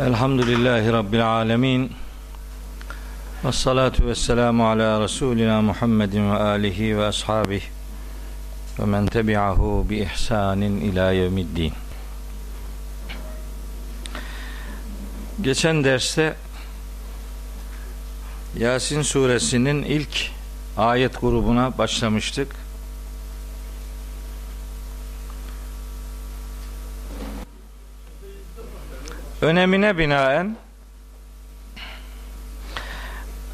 Elhamdülillahi Rabbil alemin. Ve salatu ve selamu ala Resulina Muhammedin ve alihi ve ashabihi ve men tebi'ahu bi ihsanin ila yevmiddin. Geçen derste Yasin suresinin ilk ayet grubuna başlamıştık. Önemine binaen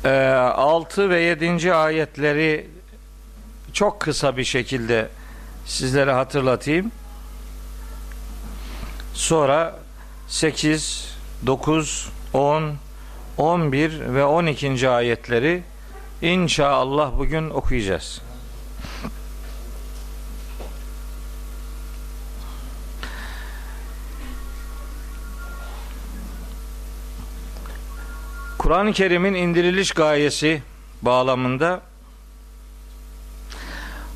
6 e, ve 7. ayetleri çok kısa bir şekilde sizlere hatırlatayım. Sonra 8, 9, 10, 11 ve 12. ayetleri inşallah bugün okuyacağız. Kur'an-ı Kerim'in indiriliş gayesi bağlamında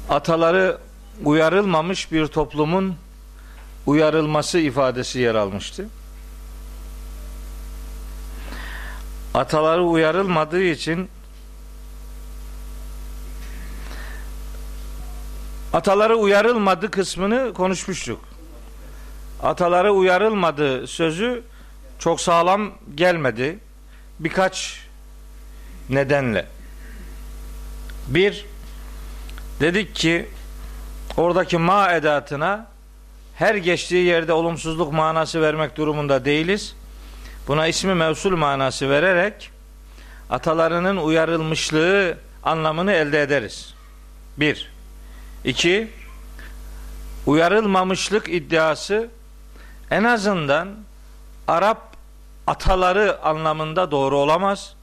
ataları uyarılmamış bir toplumun uyarılması ifadesi yer almıştı. Ataları uyarılmadığı için ataları uyarılmadı kısmını konuşmuştuk. Ataları uyarılmadı sözü çok sağlam gelmedi birkaç nedenle. Bir, dedik ki oradaki ma edatına her geçtiği yerde olumsuzluk manası vermek durumunda değiliz. Buna ismi mevsul manası vererek atalarının uyarılmışlığı anlamını elde ederiz. Bir. iki Uyarılmamışlık iddiası en azından Arap ataları anlamında doğru olamaz.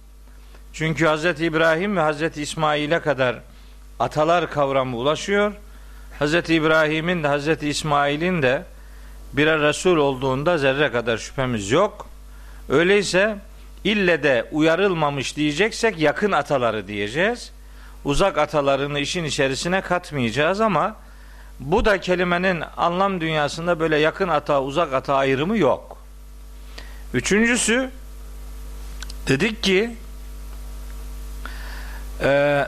Çünkü Hz. İbrahim ve Hz. İsmail'e kadar atalar kavramı ulaşıyor. Hz. İbrahim'in de Hz. İsmail'in de birer Resul olduğunda zerre kadar şüphemiz yok. Öyleyse ille de uyarılmamış diyeceksek yakın ataları diyeceğiz. Uzak atalarını işin içerisine katmayacağız ama bu da kelimenin anlam dünyasında böyle yakın ata uzak ata ayrımı yok. Üçüncüsü dedik ki e,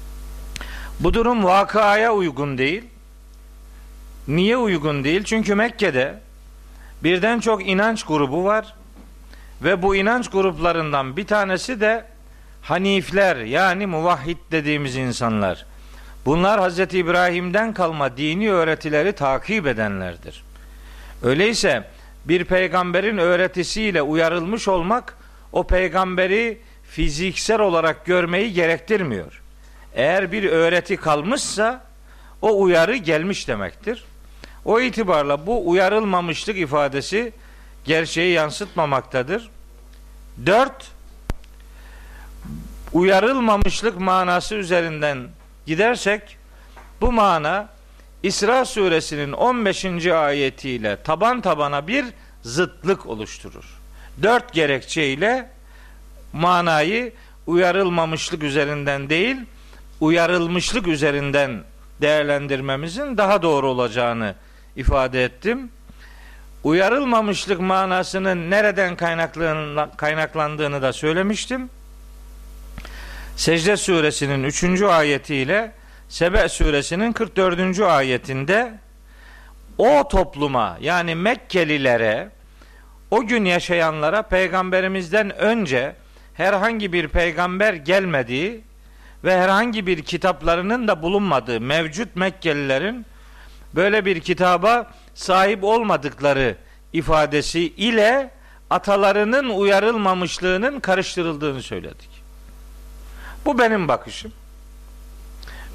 bu durum vakaya uygun değil. Niye uygun değil? Çünkü Mekke'de birden çok inanç grubu var ve bu inanç gruplarından bir tanesi de Hanifler yani muvahhid dediğimiz insanlar. Bunlar Hz. İbrahim'den kalma dini öğretileri takip edenlerdir. Öyleyse bir peygamberin öğretisiyle uyarılmış olmak o peygamberi fiziksel olarak görmeyi gerektirmiyor. Eğer bir öğreti kalmışsa o uyarı gelmiş demektir. O itibarla bu uyarılmamışlık ifadesi gerçeği yansıtmamaktadır. Dört, uyarılmamışlık manası üzerinden gidersek bu mana İsra suresinin 15. ayetiyle taban tabana bir zıtlık oluşturur. Dört gerekçeyle manayı uyarılmamışlık üzerinden değil, uyarılmışlık üzerinden değerlendirmemizin daha doğru olacağını ifade ettim. Uyarılmamışlık manasının nereden kaynaklandığını da söylemiştim. Secde suresinin 3. ayetiyle Sebe suresinin 44. ayetinde o topluma yani Mekkelilere o gün yaşayanlara peygamberimizden önce herhangi bir peygamber gelmediği ve herhangi bir kitaplarının da bulunmadığı mevcut Mekkelilerin böyle bir kitaba sahip olmadıkları ifadesi ile atalarının uyarılmamışlığının karıştırıldığını söyledik. Bu benim bakışım.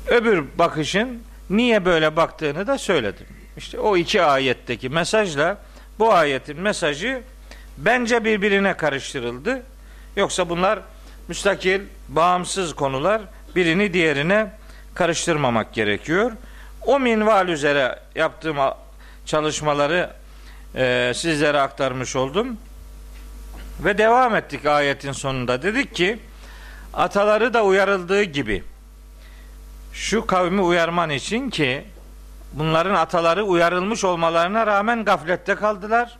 Öbür bakışın niye böyle baktığını da söyledim. İşte o iki ayetteki mesajla bu ayetin mesajı bence birbirine karıştırıldı. Yoksa bunlar müstakil, bağımsız konular. Birini diğerine karıştırmamak gerekiyor. O minval üzere yaptığım çalışmaları e, sizlere aktarmış oldum. Ve devam ettik ayetin sonunda. Dedik ki ataları da uyarıldığı gibi şu kavmi uyarman için ki bunların ataları uyarılmış olmalarına rağmen gaflette kaldılar.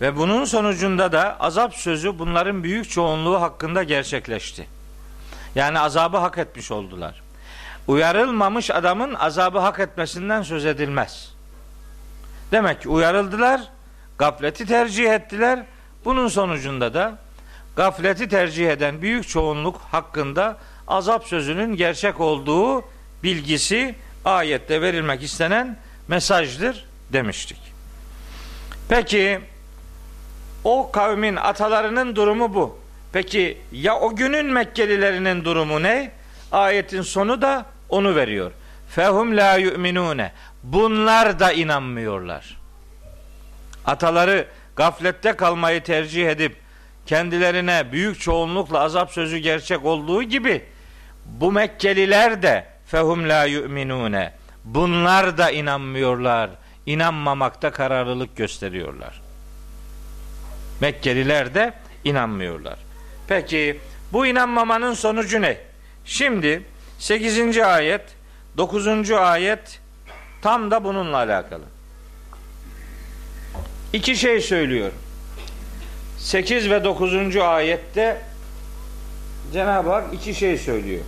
Ve bunun sonucunda da azap sözü bunların büyük çoğunluğu hakkında gerçekleşti. Yani azabı hak etmiş oldular. Uyarılmamış adamın azabı hak etmesinden söz edilmez. Demek ki uyarıldılar, gafleti tercih ettiler. Bunun sonucunda da gafleti tercih eden büyük çoğunluk hakkında azap sözünün gerçek olduğu bilgisi ayette verilmek istenen mesajdır demiştik. Peki o kavmin atalarının durumu bu. Peki ya o günün Mekkelilerinin durumu ne? Ayetin sonu da onu veriyor. Fehum la yu'minune. Bunlar da inanmıyorlar. Ataları gaflette kalmayı tercih edip kendilerine büyük çoğunlukla azap sözü gerçek olduğu gibi bu Mekkeliler de fehum la yu'minune. Bunlar da inanmıyorlar. İnanmamakta kararlılık gösteriyorlar. Mekkeliler de inanmıyorlar. Peki bu inanmamanın sonucu ne? Şimdi 8. ayet, 9. ayet tam da bununla alakalı. İki şey söylüyor. 8 ve 9. ayette Cenab-ı Hak iki şey söylüyor.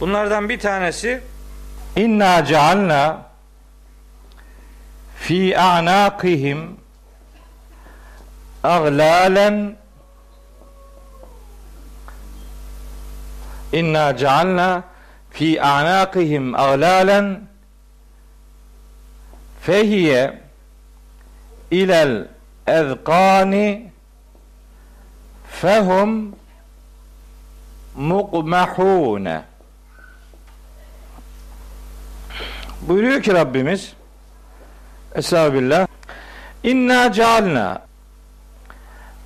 Bunlardan bir tanesi İnna cealna fi a'naqihim aglalen İnna cealna fi a'naqihim aglalen fehiye ilel ezkani fehum mukmahune buyuruyor ki Rabbimiz Estağfirullah. İnna cealna.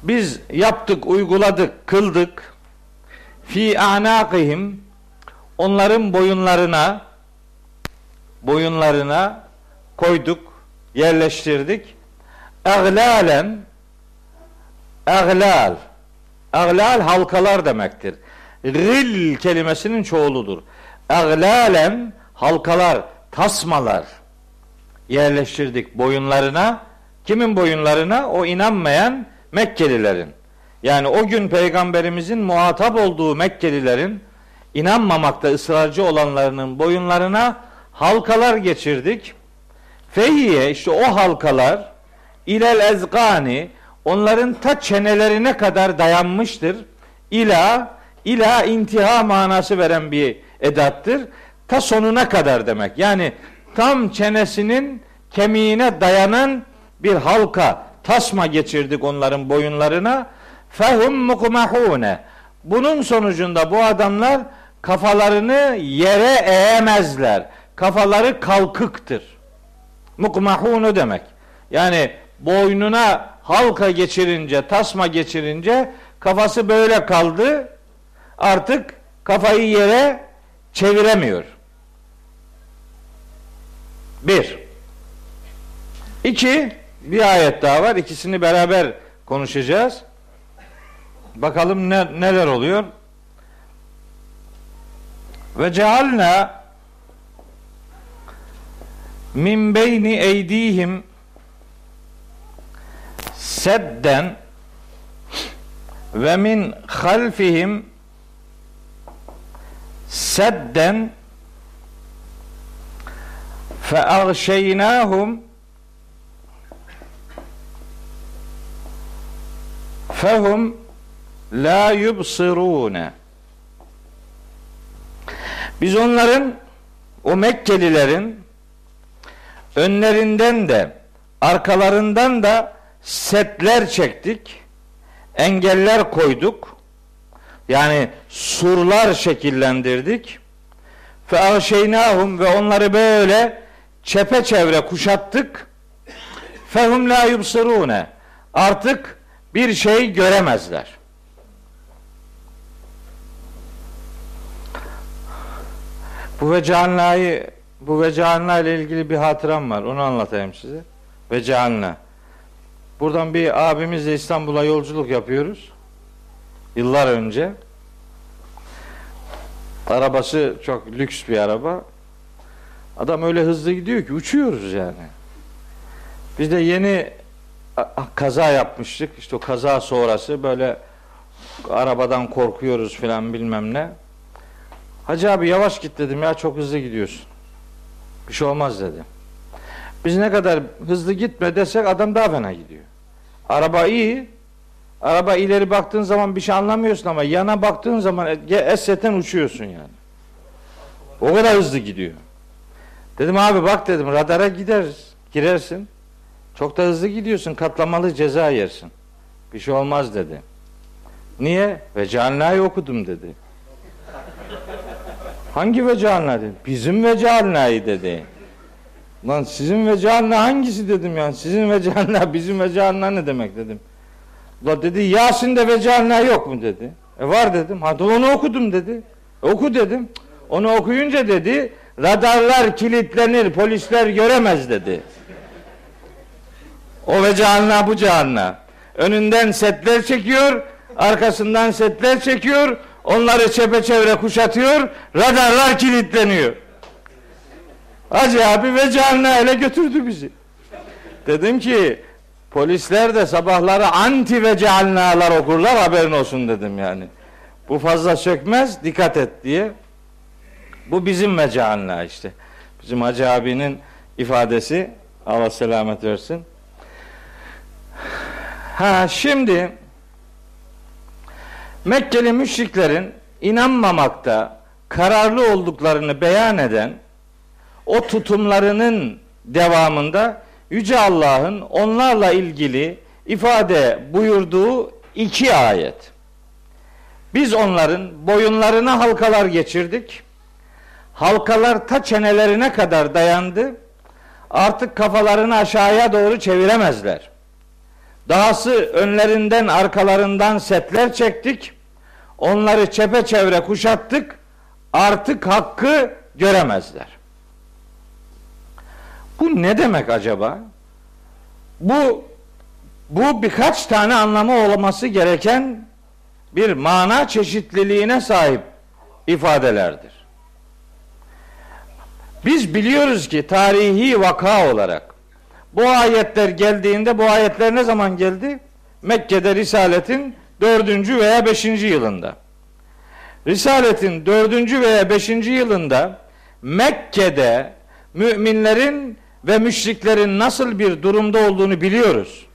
Biz yaptık, uyguladık, kıldık. Fi anakihim onların boyunlarına boyunlarına koyduk, yerleştirdik. Eglalen eglal eglal halkalar demektir. Gil kelimesinin çoğuludur. Eglalen halkalar, tasmalar yerleştirdik boyunlarına. Kimin boyunlarına? O inanmayan Mekkelilerin. Yani o gün peygamberimizin muhatap olduğu Mekkelilerin inanmamakta ısrarcı olanlarının boyunlarına halkalar geçirdik. Fehiye işte o halkalar ilel ezgani onların ta çenelerine kadar dayanmıştır. İla ila intiha manası veren bir edattır. Ta sonuna kadar demek. Yani tam çenesinin kemiğine dayanan bir halka tasma geçirdik onların boyunlarına. Fehum mukmahune. Bunun sonucunda bu adamlar kafalarını yere eğemezler. Kafaları kalkıktır. Mukmahunu demek. Yani boynuna halka geçirince, tasma geçirince kafası böyle kaldı. Artık kafayı yere çeviremiyor. Bir. İki, bir ayet daha var. İkisini beraber konuşacağız. Bakalım ne, neler oluyor. Ve cealna min beyni eydihim sedden ve min halfihim sedden agşeynahum fehum la yubsirune biz onların o Mekkelilerin önlerinden de arkalarından da setler çektik. Engeller koyduk. Yani surlar şekillendirdik. Fe ve onları böyle çepeçevre kuşattık. Fehum la yubsirune. Artık bir şey göremezler. Bu vecanlayı bu vecanla ile ilgili bir hatıram var. Onu anlatayım size. Vecanla. Buradan bir abimizle İstanbul'a yolculuk yapıyoruz. Yıllar önce. Arabası çok lüks bir araba. Adam öyle hızlı gidiyor ki uçuyoruz yani. Biz de yeni kaza yapmıştık. İşte o kaza sonrası böyle arabadan korkuyoruz filan bilmem ne. Hacı abi yavaş git dedim ya çok hızlı gidiyorsun. Bir şey olmaz dedi. Biz ne kadar hızlı gitme desek adam daha fena gidiyor. Araba iyi. Araba ileri baktığın zaman bir şey anlamıyorsun ama yana baktığın zaman eseten uçuyorsun yani. O kadar hızlı gidiyor. Dedim abi bak dedim radara gideriz. Girersin. Çok da hızlı gidiyorsun. Katlamalı ceza yersin. Bir şey olmaz dedi. Niye? Ve Vecanla'yı okudum dedi. Hangi vecanla dedi. Bizim vecanla'yı dedi. Lan sizin vecanla hangisi dedim yani. Sizin vecanla bizim vecanla ne demek dedim. La dedi Yasin'de vecanla yok mu dedi. E var dedim. Hadi onu okudum dedi. Oku dedim. Onu okuyunca dedi radarlar kilitlenir polisler göremez dedi. O ve canına bu canına. Önünden setler çekiyor, arkasından setler çekiyor, onları çepeçevre kuşatıyor, radarlar kilitleniyor. Hacı abi ve canına ele götürdü bizi. Dedim ki polisler de sabahları anti ve cealnalar okurlar haberin olsun dedim yani. Bu fazla sökmez dikkat et diye. Bu bizim ve işte. Bizim Hacı abinin ifadesi Allah selamet versin. Ha şimdi Mekkeli müşriklerin inanmamakta kararlı olduklarını beyan eden o tutumlarının devamında Yüce Allah'ın onlarla ilgili ifade buyurduğu iki ayet. Biz onların boyunlarına halkalar geçirdik. Halkalar ta çenelerine kadar dayandı. Artık kafalarını aşağıya doğru çeviremezler. Dahası önlerinden arkalarından setler çektik. Onları çepeçevre kuşattık. Artık hakkı göremezler. Bu ne demek acaba? Bu bu birkaç tane anlamı olması gereken bir mana çeşitliliğine sahip ifadelerdir. Biz biliyoruz ki tarihi vaka olarak bu ayetler geldiğinde bu ayetler ne zaman geldi? Mekke'de Risaletin dördüncü veya beşinci yılında. Risaletin dördüncü veya beşinci yılında Mekke'de müminlerin ve müşriklerin nasıl bir durumda olduğunu biliyoruz.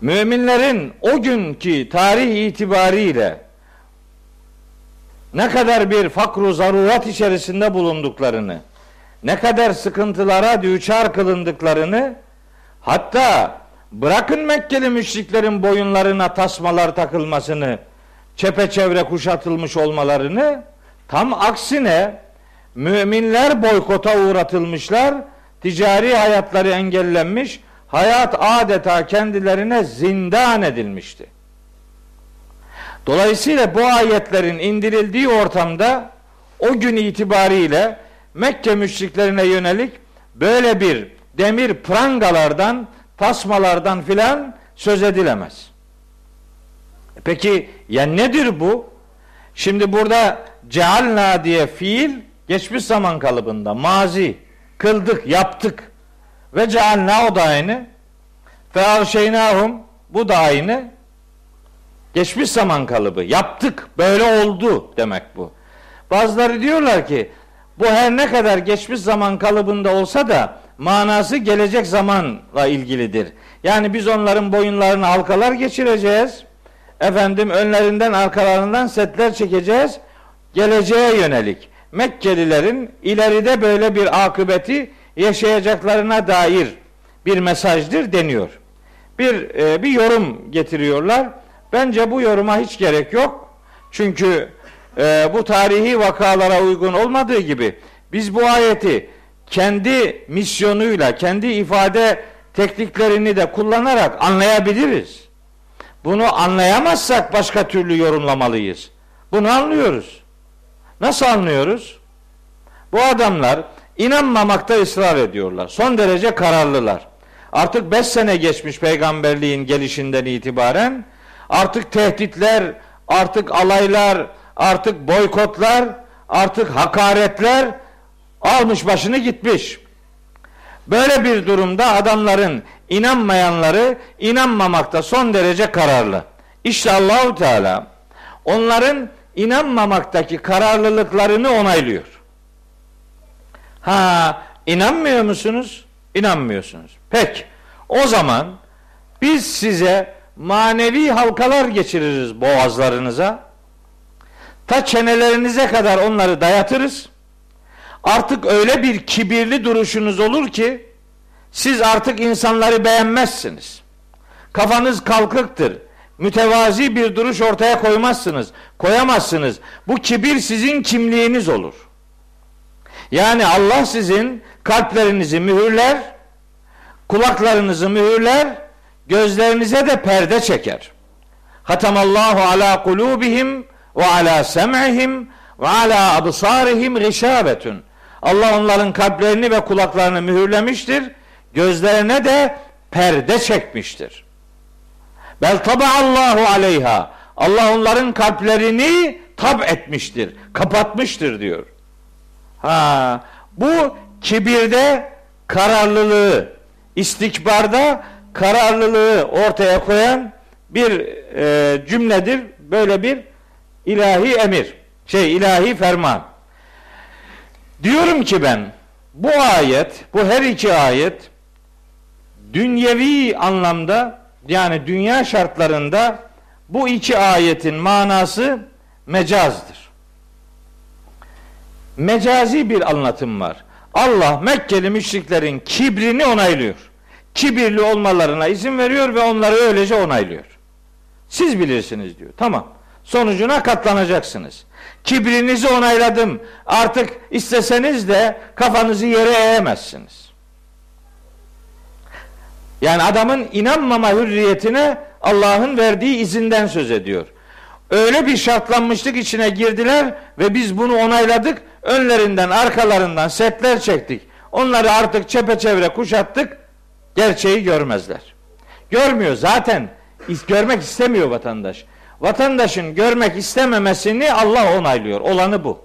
Müminlerin o günkü tarih itibariyle ne kadar bir fakru zarurat içerisinde bulunduklarını, ne kadar sıkıntılara düçar kılındıklarını, hatta bırakın Mekkeli müşriklerin boyunlarına tasmalar takılmasını, çepeçevre kuşatılmış olmalarını, tam aksine müminler boykota uğratılmışlar, ticari hayatları engellenmiş, hayat adeta kendilerine zindan edilmişti. Dolayısıyla bu ayetlerin indirildiği ortamda o gün itibariyle Mekke müşriklerine yönelik böyle bir demir prangalardan, tasmalardan filan söz edilemez. Peki ya nedir bu? Şimdi burada cealna diye fiil geçmiş zaman kalıbında mazi kıldık, yaptık. Ve cealna o da aynı. Fe şeynahum bu da aynı. Geçmiş zaman kalıbı. Yaptık, böyle oldu demek bu. Bazıları diyorlar ki bu her ne kadar geçmiş zaman kalıbında olsa da manası gelecek zamanla ilgilidir. Yani biz onların boyunlarına halkalar geçireceğiz. Efendim önlerinden arkalarından setler çekeceğiz. Geleceğe yönelik. Mekkelilerin ileride böyle bir akıbeti yaşayacaklarına dair bir mesajdır deniyor. Bir e, bir yorum getiriyorlar. Bence bu yoruma hiç gerek yok. Çünkü e, bu tarihi vakalara uygun olmadığı gibi biz bu ayeti kendi misyonuyla, kendi ifade tekniklerini de kullanarak anlayabiliriz. Bunu anlayamazsak başka türlü yorumlamalıyız. Bunu anlıyoruz. Nasıl anlıyoruz? Bu adamlar inanmamakta ısrar ediyorlar. Son derece kararlılar. Artık beş sene geçmiş peygamberliğin gelişinden itibaren artık tehditler, artık alaylar, artık boykotlar, artık hakaretler almış başını gitmiş. Böyle bir durumda adamların inanmayanları inanmamakta son derece kararlı. İşte Allahu Teala onların inanmamaktaki kararlılıklarını onaylıyor. Ha inanmıyor musunuz? İnanmıyorsunuz. Peki o zaman biz size manevi halkalar geçiririz boğazlarınıza. Ta çenelerinize kadar onları dayatırız. Artık öyle bir kibirli duruşunuz olur ki siz artık insanları beğenmezsiniz. Kafanız kalkıktır. Mütevazi bir duruş ortaya koymazsınız. Koyamazsınız. Bu kibir sizin kimliğiniz olur. Yani Allah sizin kalplerinizi mühürler, kulaklarınızı mühürler, gözlerinize de perde çeker. Hatamallahu ala kulubihim ve ala sem'ihim ve ala absarihim gışabetun. Allah onların kalplerini ve kulaklarını mühürlemiştir. Gözlerine de perde çekmiştir. Bel Allahu aleyha. Allah onların kalplerini tab etmiştir, kapatmıştır diyor. Ha, bu kibirde kararlılığı, istikbarda kararlılığı ortaya koyan bir e, cümledir. Böyle bir ilahi emir, şey ilahi ferman. Diyorum ki ben bu ayet, bu her iki ayet dünyevi anlamda yani dünya şartlarında bu iki ayetin manası mecazdır. Mecazi bir anlatım var. Allah Mekkeli müşriklerin kibrini onaylıyor. Kibirli olmalarına izin veriyor ve onları öylece onaylıyor. Siz bilirsiniz diyor. Tamam. Sonucuna katlanacaksınız. Kibrinizi onayladım. Artık isteseniz de kafanızı yere eğemezsiniz. Yani adamın inanmama hürriyetine Allah'ın verdiği izinden söz ediyor. Öyle bir şartlanmışlık içine girdiler ve biz bunu onayladık. Önlerinden, arkalarından setler çektik. Onları artık çepeçevre kuşattık. Gerçeği görmezler. Görmüyor zaten. Görmek istemiyor vatandaş. Vatandaşın görmek istememesini Allah onaylıyor. Olanı bu.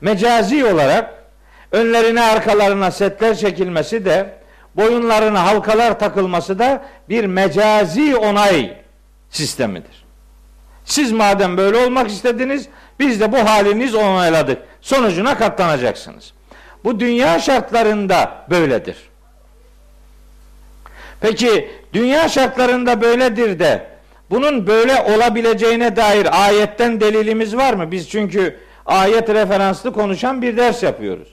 Mecazi olarak önlerine arkalarına setler çekilmesi de boyunlarına halkalar takılması da bir mecazi onay sistemidir. Siz madem böyle olmak istediniz, biz de bu haliniz onayladık. Sonucuna katlanacaksınız. Bu dünya şartlarında böyledir. Peki dünya şartlarında böyledir de bunun böyle olabileceğine dair ayetten delilimiz var mı? Biz çünkü ayet referanslı konuşan bir ders yapıyoruz.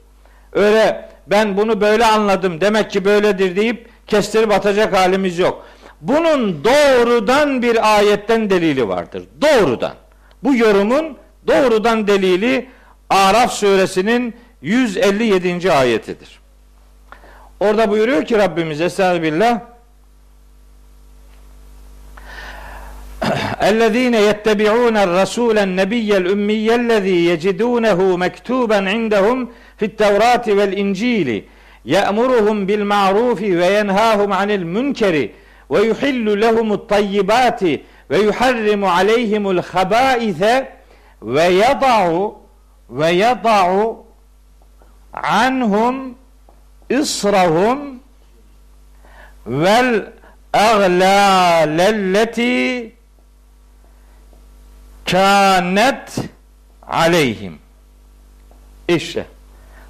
Öyle ben bunu böyle anladım demek ki böyledir deyip kestirip atacak halimiz yok. Bunun doğrudan bir ayetten delili vardır. Doğrudan. Bu yorumun doğrudan delili Araf suresinin 157. ayetidir. Orada buyuruyor ki Rabbimiz Estağfirullah اَلَّذ۪ينَ يَتَّبِعُونَ الرَّسُولَ النَّبِيَّ الْاُمِّيَّ الَّذ۪ي يَجِدُونَهُ مَكْتُوبًا عِنْدَهُمْ فِي التَّوْرَاتِ وَالْاِنْجِيلِ يَأْمُرُهُمْ بِالْمَعْرُوفِ وَيَنْهَاهُمْ عَنِ الْمُنْكَرِ وَيُحِلُّ لَهُمُ الطَّيِّبَاتِ وَيُحَرِّمُ عَلَيْهِمُ الْخَبَائِثَ وَيَضَعُ وَيَضَعُ عَنْهُمْ إِصْرَهُمْ وَالْاَغْلَالَ kânet aleyhim. İşte.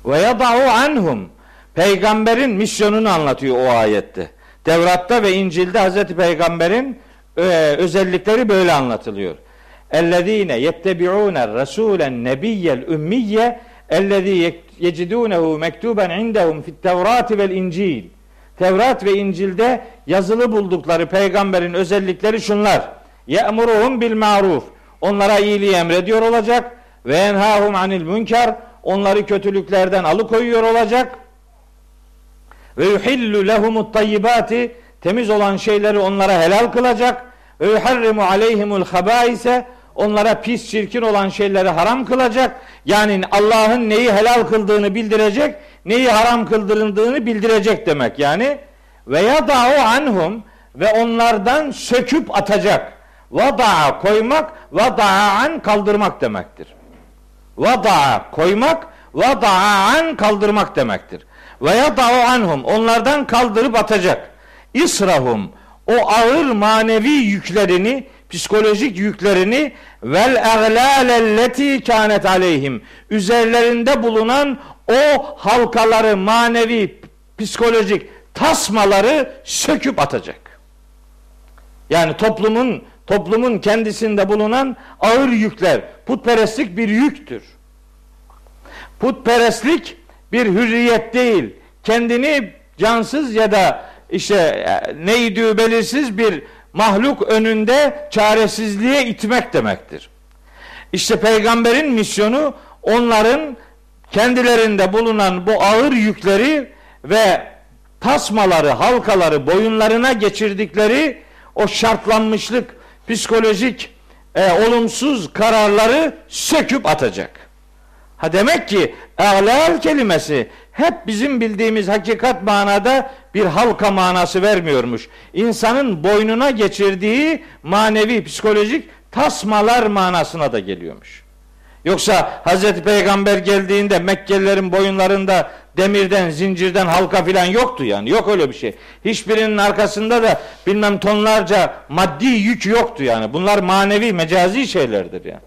Ve yada'u anhum. Peygamberin misyonunu anlatıyor o ayette. Tevrat'ta ve İncil'de Hazreti Peygamber'in e, özellikleri böyle anlatılıyor. Ellezine yettebi'ûne rasûlen nebiyyel ümmiyye ellezî yecidûnehu mektuben indehum fit tevrati vel incil. Tevrat ve İncil'de yazılı buldukları peygamberin özellikleri şunlar. Ye'muruhum bil ma'ruf. Onlara iyiliği emrediyor olacak. Ve enhahum anil münker. Onları kötülüklerden alıkoyuyor olacak. Ve yuhillu lehumut tayyibati. Temiz olan şeyleri onlara helal kılacak. Ve yuharrimu aleyhimul habaise. Onlara pis çirkin olan şeyleri haram kılacak. Yani Allah'ın neyi helal kıldığını bildirecek, neyi haram kıldırıldığını bildirecek demek yani. Ve yada'u anhum ve onlardan söküp atacak. Vada'a koymak, vada'an kaldırmak demektir. Vada'a koymak, vada'an kaldırmak demektir. ve yada'u anhum onlardan kaldırıp atacak. İsrahum o ağır manevi yüklerini, psikolojik yüklerini vel eglâlelleti kânet aleyhim üzerlerinde bulunan o halkaları, manevi, psikolojik tasmaları söküp atacak. Yani toplumun toplumun kendisinde bulunan ağır yükler, putperestlik bir yüktür. Putperestlik bir hürriyet değil. Kendini cansız ya da işte e, neydi belirsiz bir mahluk önünde çaresizliğe itmek demektir. İşte peygamberin misyonu onların kendilerinde bulunan bu ağır yükleri ve tasmaları, halkaları boyunlarına geçirdikleri o şartlanmışlık, psikolojik e, olumsuz kararları söküp atacak. Ha demek ki e'lal kelimesi hep bizim bildiğimiz hakikat manada bir halka manası vermiyormuş. İnsanın boynuna geçirdiği manevi, psikolojik tasmalar manasına da geliyormuş. Yoksa Hazreti Peygamber geldiğinde Mekkelilerin boyunlarında demirden, zincirden halka filan yoktu yani. Yok öyle bir şey. Hiçbirinin arkasında da bilmem tonlarca maddi yük yoktu yani. Bunlar manevi, mecazi şeylerdir yani.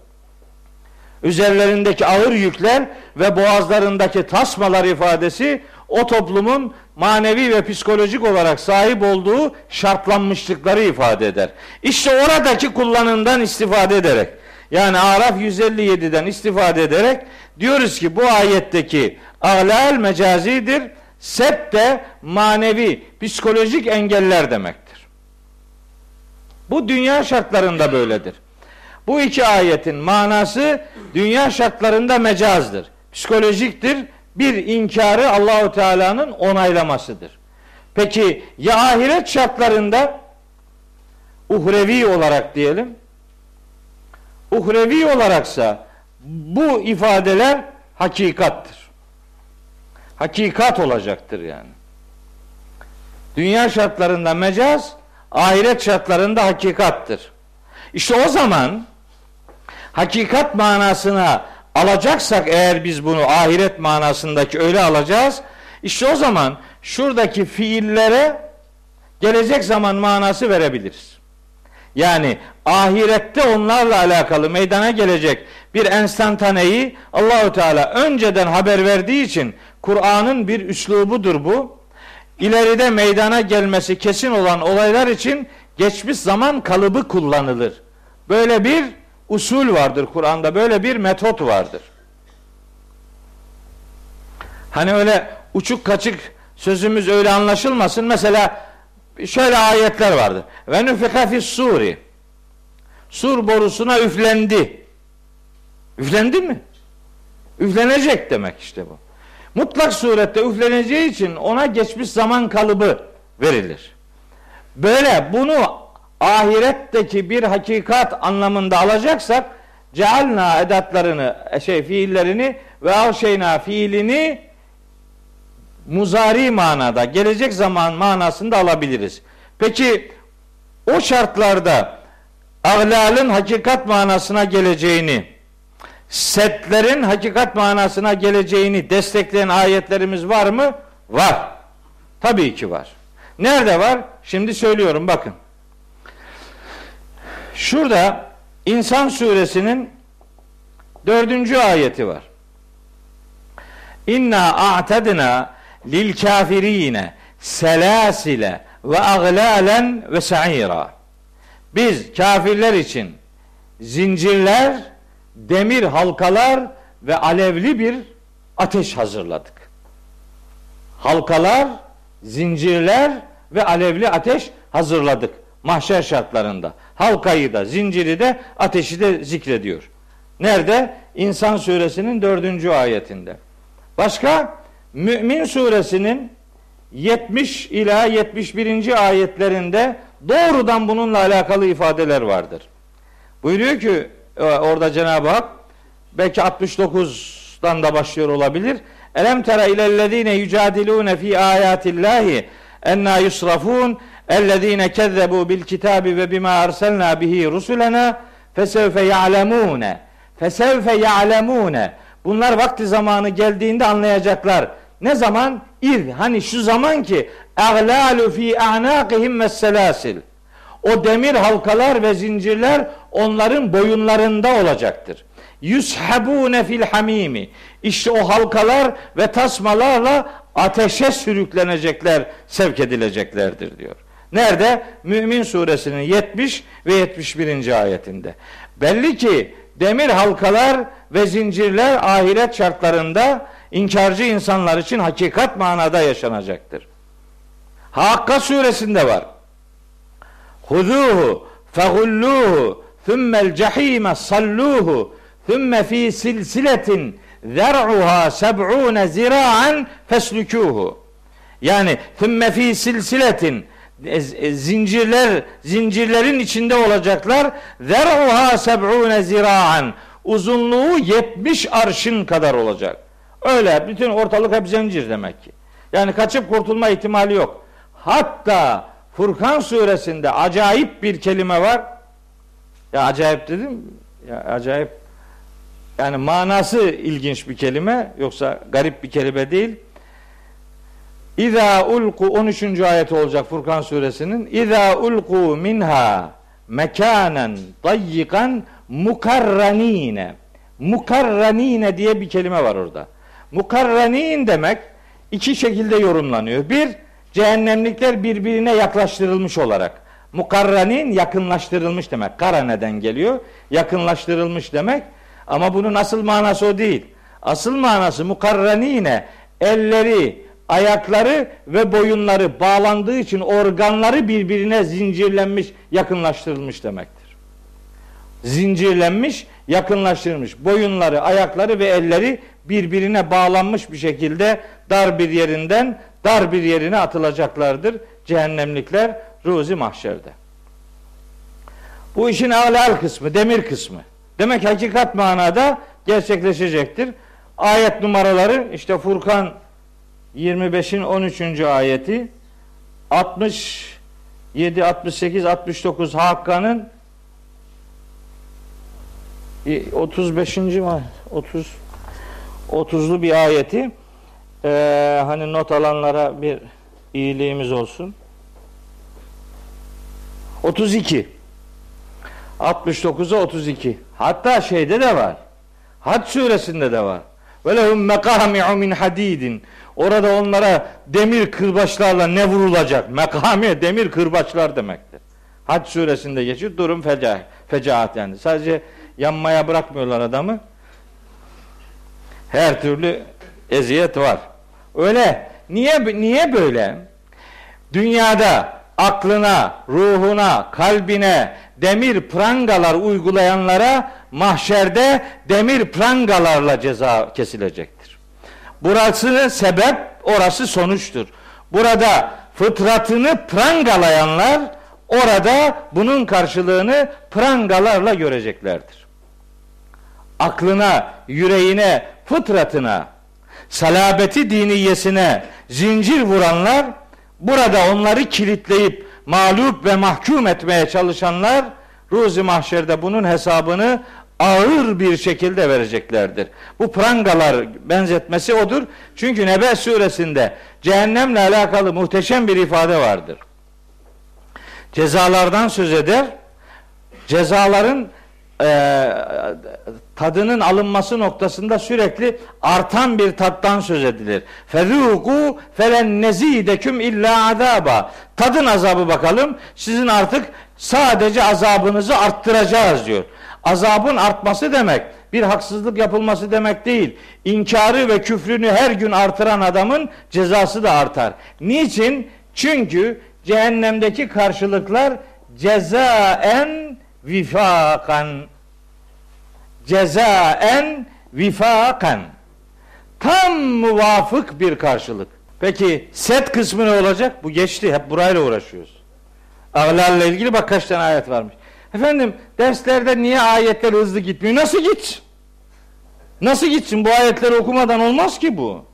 Üzerlerindeki ağır yükler ve boğazlarındaki tasmalar ifadesi o toplumun manevi ve psikolojik olarak sahip olduğu şartlanmışlıkları ifade eder. İşte oradaki kullanımdan istifade ederek yani Araf 157'den istifade ederek diyoruz ki bu ayetteki ahlal mecazidir. Set de manevi, psikolojik engeller demektir. Bu dünya şartlarında böyledir. Bu iki ayetin manası dünya şartlarında mecazdır. Psikolojiktir. Bir inkarı Allahu Teala'nın onaylamasıdır. Peki ya ahiret şartlarında uhrevi olarak diyelim uhrevi olaraksa bu ifadeler hakikattır. Hakikat olacaktır yani. Dünya şartlarında mecaz, ahiret şartlarında hakikattır. İşte o zaman hakikat manasına alacaksak eğer biz bunu ahiret manasındaki öyle alacağız. İşte o zaman şuradaki fiillere gelecek zaman manası verebiliriz. Yani ahirette onlarla alakalı meydana gelecek bir enstantaneyi Allahü Teala önceden haber verdiği için Kur'an'ın bir üslubudur bu. İleride meydana gelmesi kesin olan olaylar için geçmiş zaman kalıbı kullanılır. Böyle bir usul vardır Kur'an'da. Böyle bir metot vardır. Hani öyle uçuk kaçık sözümüz öyle anlaşılmasın. Mesela şöyle ayetler vardır. Ve nüfika fis suri. Sur borusuna üflendi. Üflendi mi? Üflenecek demek işte bu. Mutlak surette üfleneceği için ona geçmiş zaman kalıbı verilir. Böyle bunu ahiretteki bir hakikat anlamında alacaksak cealna edatlarını şey fiillerini ve avşeyna fiilini muzari manada gelecek zaman manasında alabiliriz. Peki o şartlarda aglalın hakikat manasına geleceğini setlerin hakikat manasına geleceğini destekleyen ayetlerimiz var mı? Var. Tabii ki var. Nerede var? Şimdi söylüyorum bakın. Şurada İnsan suresinin dördüncü ayeti var. İnna a'tedna lil kafirine selasile ve aglalen ve sa'ira. Biz kafirler için zincirler, demir halkalar ve alevli bir ateş hazırladık. Halkalar, zincirler ve alevli ateş hazırladık mahşer şartlarında. Halkayı da, zinciri de, ateşi de zikrediyor. Nerede? İnsan suresinin dördüncü ayetinde. Başka? Mümin suresinin 70 ila 71. ayetlerinde doğrudan bununla alakalı ifadeler vardır. Buyuruyor ki e, orada Cenab-ı Hak belki 69'dan da başlıyor olabilir. Elem tera ilellezine yücadilune fi ayatillahi enna yusrafun ellezine kezzebu bil kitabi ve bima arsalna bihi rusulena fesevfe ya'lemune fesevfe ya'lemune bunlar vakti zamanı geldiğinde anlayacaklar Ne zaman? İz. Hani şu zaman ki fi a'naqihim ve selasil. O demir halkalar ve zincirler onların boyunlarında olacaktır. Yushabune fil hamimi. İşte o halkalar ve tasmalarla ateşe sürüklenecekler, sevk edileceklerdir diyor. Nerede? Mümin suresinin 70 ve 71. ayetinde. Belli ki demir halkalar ve zincirler ahiret şartlarında inkarcı insanlar için hakikat manada yaşanacaktır. Hakka suresinde var. Huzuhu fegulluhu thummel cehime salluhu thumme fi silsiletin zer'uha seb'une zira'an feslukuhu. Yani thumme fi silsiletin zincirler zincirlerin içinde olacaklar. Zer'uha seb'une zira'an. Uzunluğu 70 arşın kadar olacak. Öyle bütün ortalık hep zincir demek ki. Yani kaçıp kurtulma ihtimali yok. Hatta Furkan suresinde acayip bir kelime var. Ya acayip dedim. Ya acayip yani manası ilginç bir kelime yoksa garip bir kelime değil. İza ulku 13. ayet olacak Furkan suresinin. İza ulku minha mekanen dayyikan mukarranine. Mukarranine diye bir kelime var orada. Mukarranin demek iki şekilde yorumlanıyor. Bir, cehennemlikler birbirine yaklaştırılmış olarak. Mukarranin yakınlaştırılmış demek. Karaneden geliyor. Yakınlaştırılmış demek. Ama bunun asıl manası o değil. Asıl manası mukarranine elleri, ayakları ve boyunları bağlandığı için organları birbirine zincirlenmiş, yakınlaştırılmış demektir. Zincirlenmiş, yakınlaştırılmış. Boyunları, ayakları ve elleri birbirine bağlanmış bir şekilde dar bir yerinden dar bir yerine atılacaklardır cehennemlikler ruzi mahşerde. Bu işin alal kısmı, demir kısmı. Demek hakikat manada gerçekleşecektir. Ayet numaraları işte Furkan 25'in 13. ayeti 67, 68, 69 Hakka'nın 35. mi? 30 30'lu bir ayeti ee, hani not alanlara bir iyiliğimiz olsun. 32 69'a 32 hatta şeyde de var. Hac suresinde de var. ve lehum mekami'u min hadidin orada onlara demir kırbaçlarla ne vurulacak? Mekami demir kırbaçlar demektir. Hac suresinde geçiyor. Durum feca, fecaat yani. Sadece yanmaya bırakmıyorlar adamı her türlü eziyet var öyle niye niye böyle dünyada aklına, ruhuna, kalbine demir prangalar uygulayanlara mahşerde demir prangalarla ceza kesilecektir. Burası sebep, orası sonuçtur. Burada fıtratını prangalayanlar orada bunun karşılığını prangalarla göreceklerdir. Aklına, yüreğine, fıtratına, salabeti diniyesine zincir vuranlar burada onları kilitleyip mağlup ve mahkum etmeye çalışanlar ruzi mahşerde bunun hesabını ağır bir şekilde vereceklerdir. Bu prangalar benzetmesi odur. Çünkü Nebe suresinde cehennemle alakalı muhteşem bir ifade vardır. Cezalardan söz eder. Cezaların e, tadının alınması noktasında sürekli artan bir tattan söz edilir. Fezuku felen nezideküm illa azaba. Tadın azabı bakalım. Sizin artık sadece azabınızı arttıracağız diyor. Azabın artması demek bir haksızlık yapılması demek değil. İnkarı ve küfrünü her gün artıran adamın cezası da artar. Niçin? Çünkü cehennemdeki karşılıklar cezaen vifakan cezaen vifakan tam muvafık bir karşılık. Peki set kısmı ne olacak? Bu geçti. Hep burayla uğraşıyoruz. Ağlarla ilgili bak kaç tane ayet varmış. Efendim derslerde niye ayetler hızlı gitmiyor? Nasıl git? Nasıl gitsin? Bu ayetleri okumadan olmaz ki bu.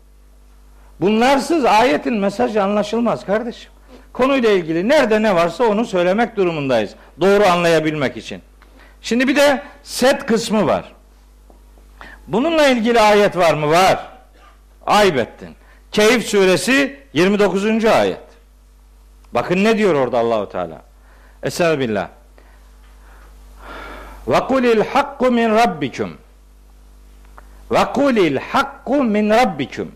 Bunlarsız ayetin mesajı anlaşılmaz kardeşim. Konuyla ilgili nerede ne varsa onu söylemek durumundayız. Doğru anlayabilmek için. Şimdi bir de set kısmı var. Bununla ilgili ayet var mı? Var. Ayıp ettin. Keyif suresi 29. ayet. Bakın ne diyor orada Allahu Teala. Estağfirullah. Ve kulil hakku min rabbikum. Ve kulil hakku min rabbikum.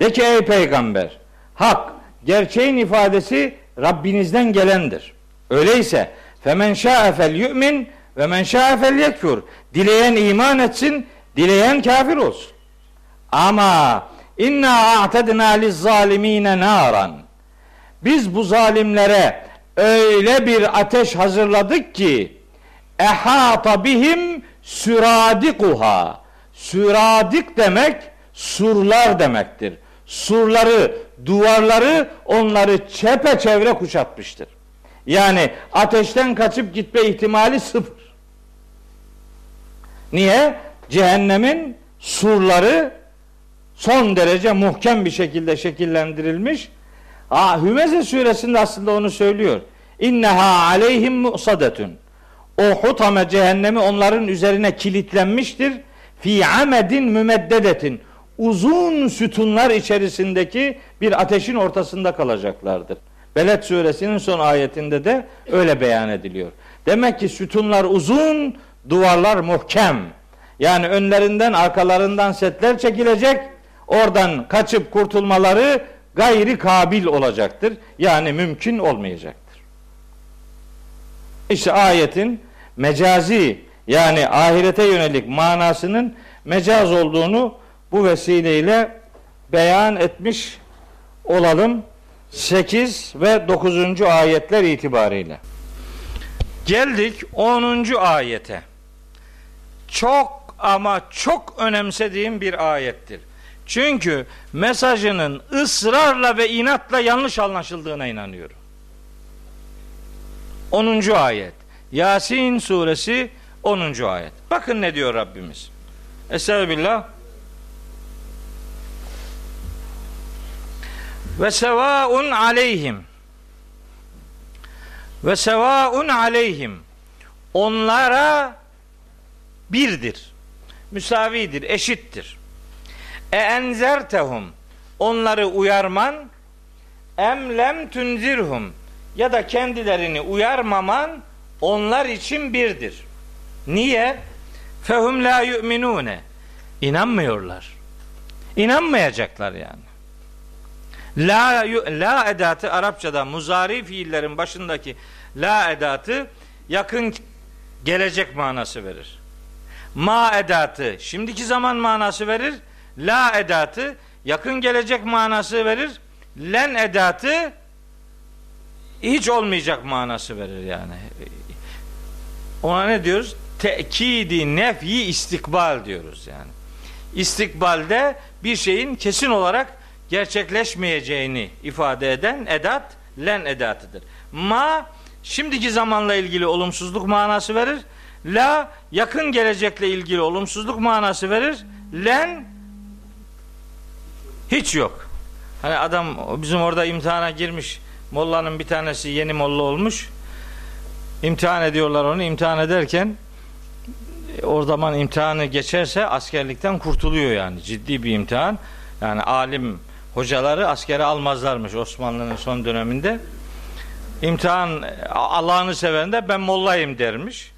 De ki ey peygamber, hak, gerçeğin ifadesi Rabbinizden gelendir. Öyleyse femen şa'e fel yu'min ve men şa'e fel yekfur. Dileyen iman etsin, dileyen kafir olsun. Ama inna a'tedna liz zalimine naran. Biz bu zalimlere öyle bir ateş hazırladık ki ehata bihim süradikuha. Süradik demek surlar demektir. Surları, duvarları onları çepeçevre kuşatmıştır. Yani ateşten kaçıp gitme ihtimali sıfır. Niye? Cehennemin surları son derece muhkem bir şekilde şekillendirilmiş. Aa, Hümeze suresinde aslında onu söylüyor. İnneha aleyhim musadetun. O hutame cehennemi onların üzerine kilitlenmiştir. Fi amedin mümeddedetin. Uzun sütunlar içerisindeki bir ateşin ortasında kalacaklardır. Beled suresinin son ayetinde de öyle beyan ediliyor. Demek ki sütunlar uzun, duvarlar muhkem. Yani önlerinden arkalarından setler çekilecek. Oradan kaçıp kurtulmaları gayri kabil olacaktır. Yani mümkün olmayacaktır. İşte ayetin mecazi yani ahirete yönelik manasının mecaz olduğunu bu vesileyle beyan etmiş olalım. 8 ve 9. ayetler itibariyle. Geldik 10. ayete. Çok ama çok önemsediğim bir ayettir. Çünkü mesajının ısrarla ve inatla yanlış anlaşıldığına inanıyorum. 10. ayet. Yasin suresi 10. ayet. Bakın ne diyor Rabbimiz. Estağfirullah. Ve sevaun aleyhim. Ve sevaun aleyhim. Onlara birdir. Müsavidir, eşittir. E enzertehum. Onları uyarman em lem ya da kendilerini uyarmaman onlar için birdir. Niye? Fehum la yu'minune. İnanmıyorlar. İnanmayacaklar yani. La, la edatı Arapçada muzari fiillerin başındaki la edatı yakın gelecek manası verir. Ma edatı şimdiki zaman manası verir. La edatı yakın gelecek manası verir. Len edatı hiç olmayacak manası verir yani. Ona ne diyoruz? Tekidi nefyi istikbal diyoruz yani. İstikbalde bir şeyin kesin olarak gerçekleşmeyeceğini ifade eden edat len edatıdır. Ma şimdiki zamanla ilgili olumsuzluk manası verir. La yakın gelecekle ilgili olumsuzluk manası verir. Len hiç yok. Hani adam bizim orada imtihana girmiş. Mollanın bir tanesi yeni molla olmuş. İmtihan ediyorlar onu. İmtihan ederken o zaman imtihanı geçerse askerlikten kurtuluyor yani. Ciddi bir imtihan. Yani alim hocaları askere almazlarmış Osmanlı'nın son döneminde. İmtihan Allah'ını seven de ben mollayım dermiş.